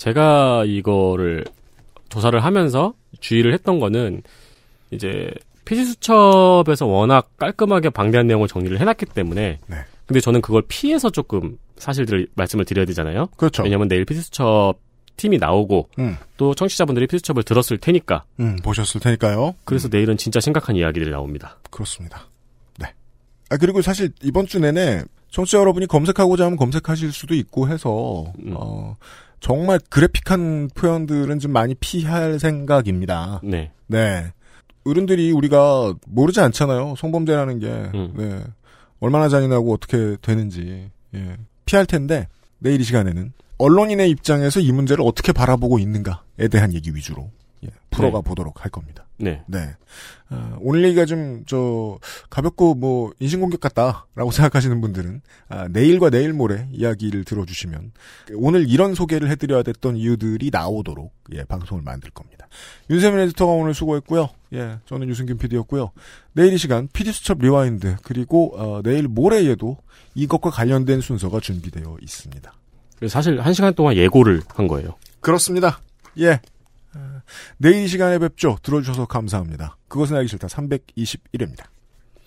제가 이거를 조사를 하면서 주의를 했던 거는 이제 피지수첩에서 워낙 깔끔하게 방대한 내용을 정리를 해놨기 때문에 네. 근데 저는 그걸 피해서 조금 사실들을 말씀을 드려야 되잖아요. 그렇죠. 왜냐하면 내일 피지수첩 팀이 나오고 음. 또 청취자분들이 피지수첩을 들었을 테니까 음, 보셨을 테니까요. 그래서 내일은 진짜 심각한 이야기들이 나옵니다. 그렇습니다. 네. 아, 그리고 사실 이번 주 내내 청취자 여러분이 검색하고자 하면 검색하실 수도 있고 해서, 음. 어, 정말 그래픽한 표현들은 좀 많이 피할 생각입니다. 네. 네. 어른들이 우리가 모르지 않잖아요. 성범죄라는 게, 음. 네. 얼마나 잔인하고 어떻게 되는지, 예. 피할 텐데, 내일 이 시간에는 언론인의 입장에서 이 문제를 어떻게 바라보고 있는가에 대한 얘기 위주로, 예, 풀어가 네. 보도록 할 겁니다. 네. 네. 아, 오늘 얘기가 좀, 저, 가볍고, 뭐, 인신공격 같다라고 생각하시는 분들은, 아, 내일과 내일 모레 이야기를 들어주시면, 오늘 이런 소개를 해드려야 됐던 이유들이 나오도록, 예, 방송을 만들 겁니다. 윤세민 에디터가 오늘 수고했고요. 예, 저는 유승균 PD였고요. 내일 이 시간, PD수첩 rewind, 그리고, 어, 내일 모레에도 이것과 관련된 순서가 준비되어 있습니다. 사실 한 시간 동안 예고를 한 거예요. 그렇습니다. 예. 어, 내일 이 시간에 뵙죠. 들어주셔서 감사합니다. 그것은 알기 싫다 321회입니다.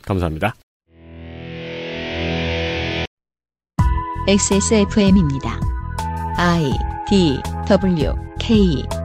감사합니다. XSFM입니다. I D W K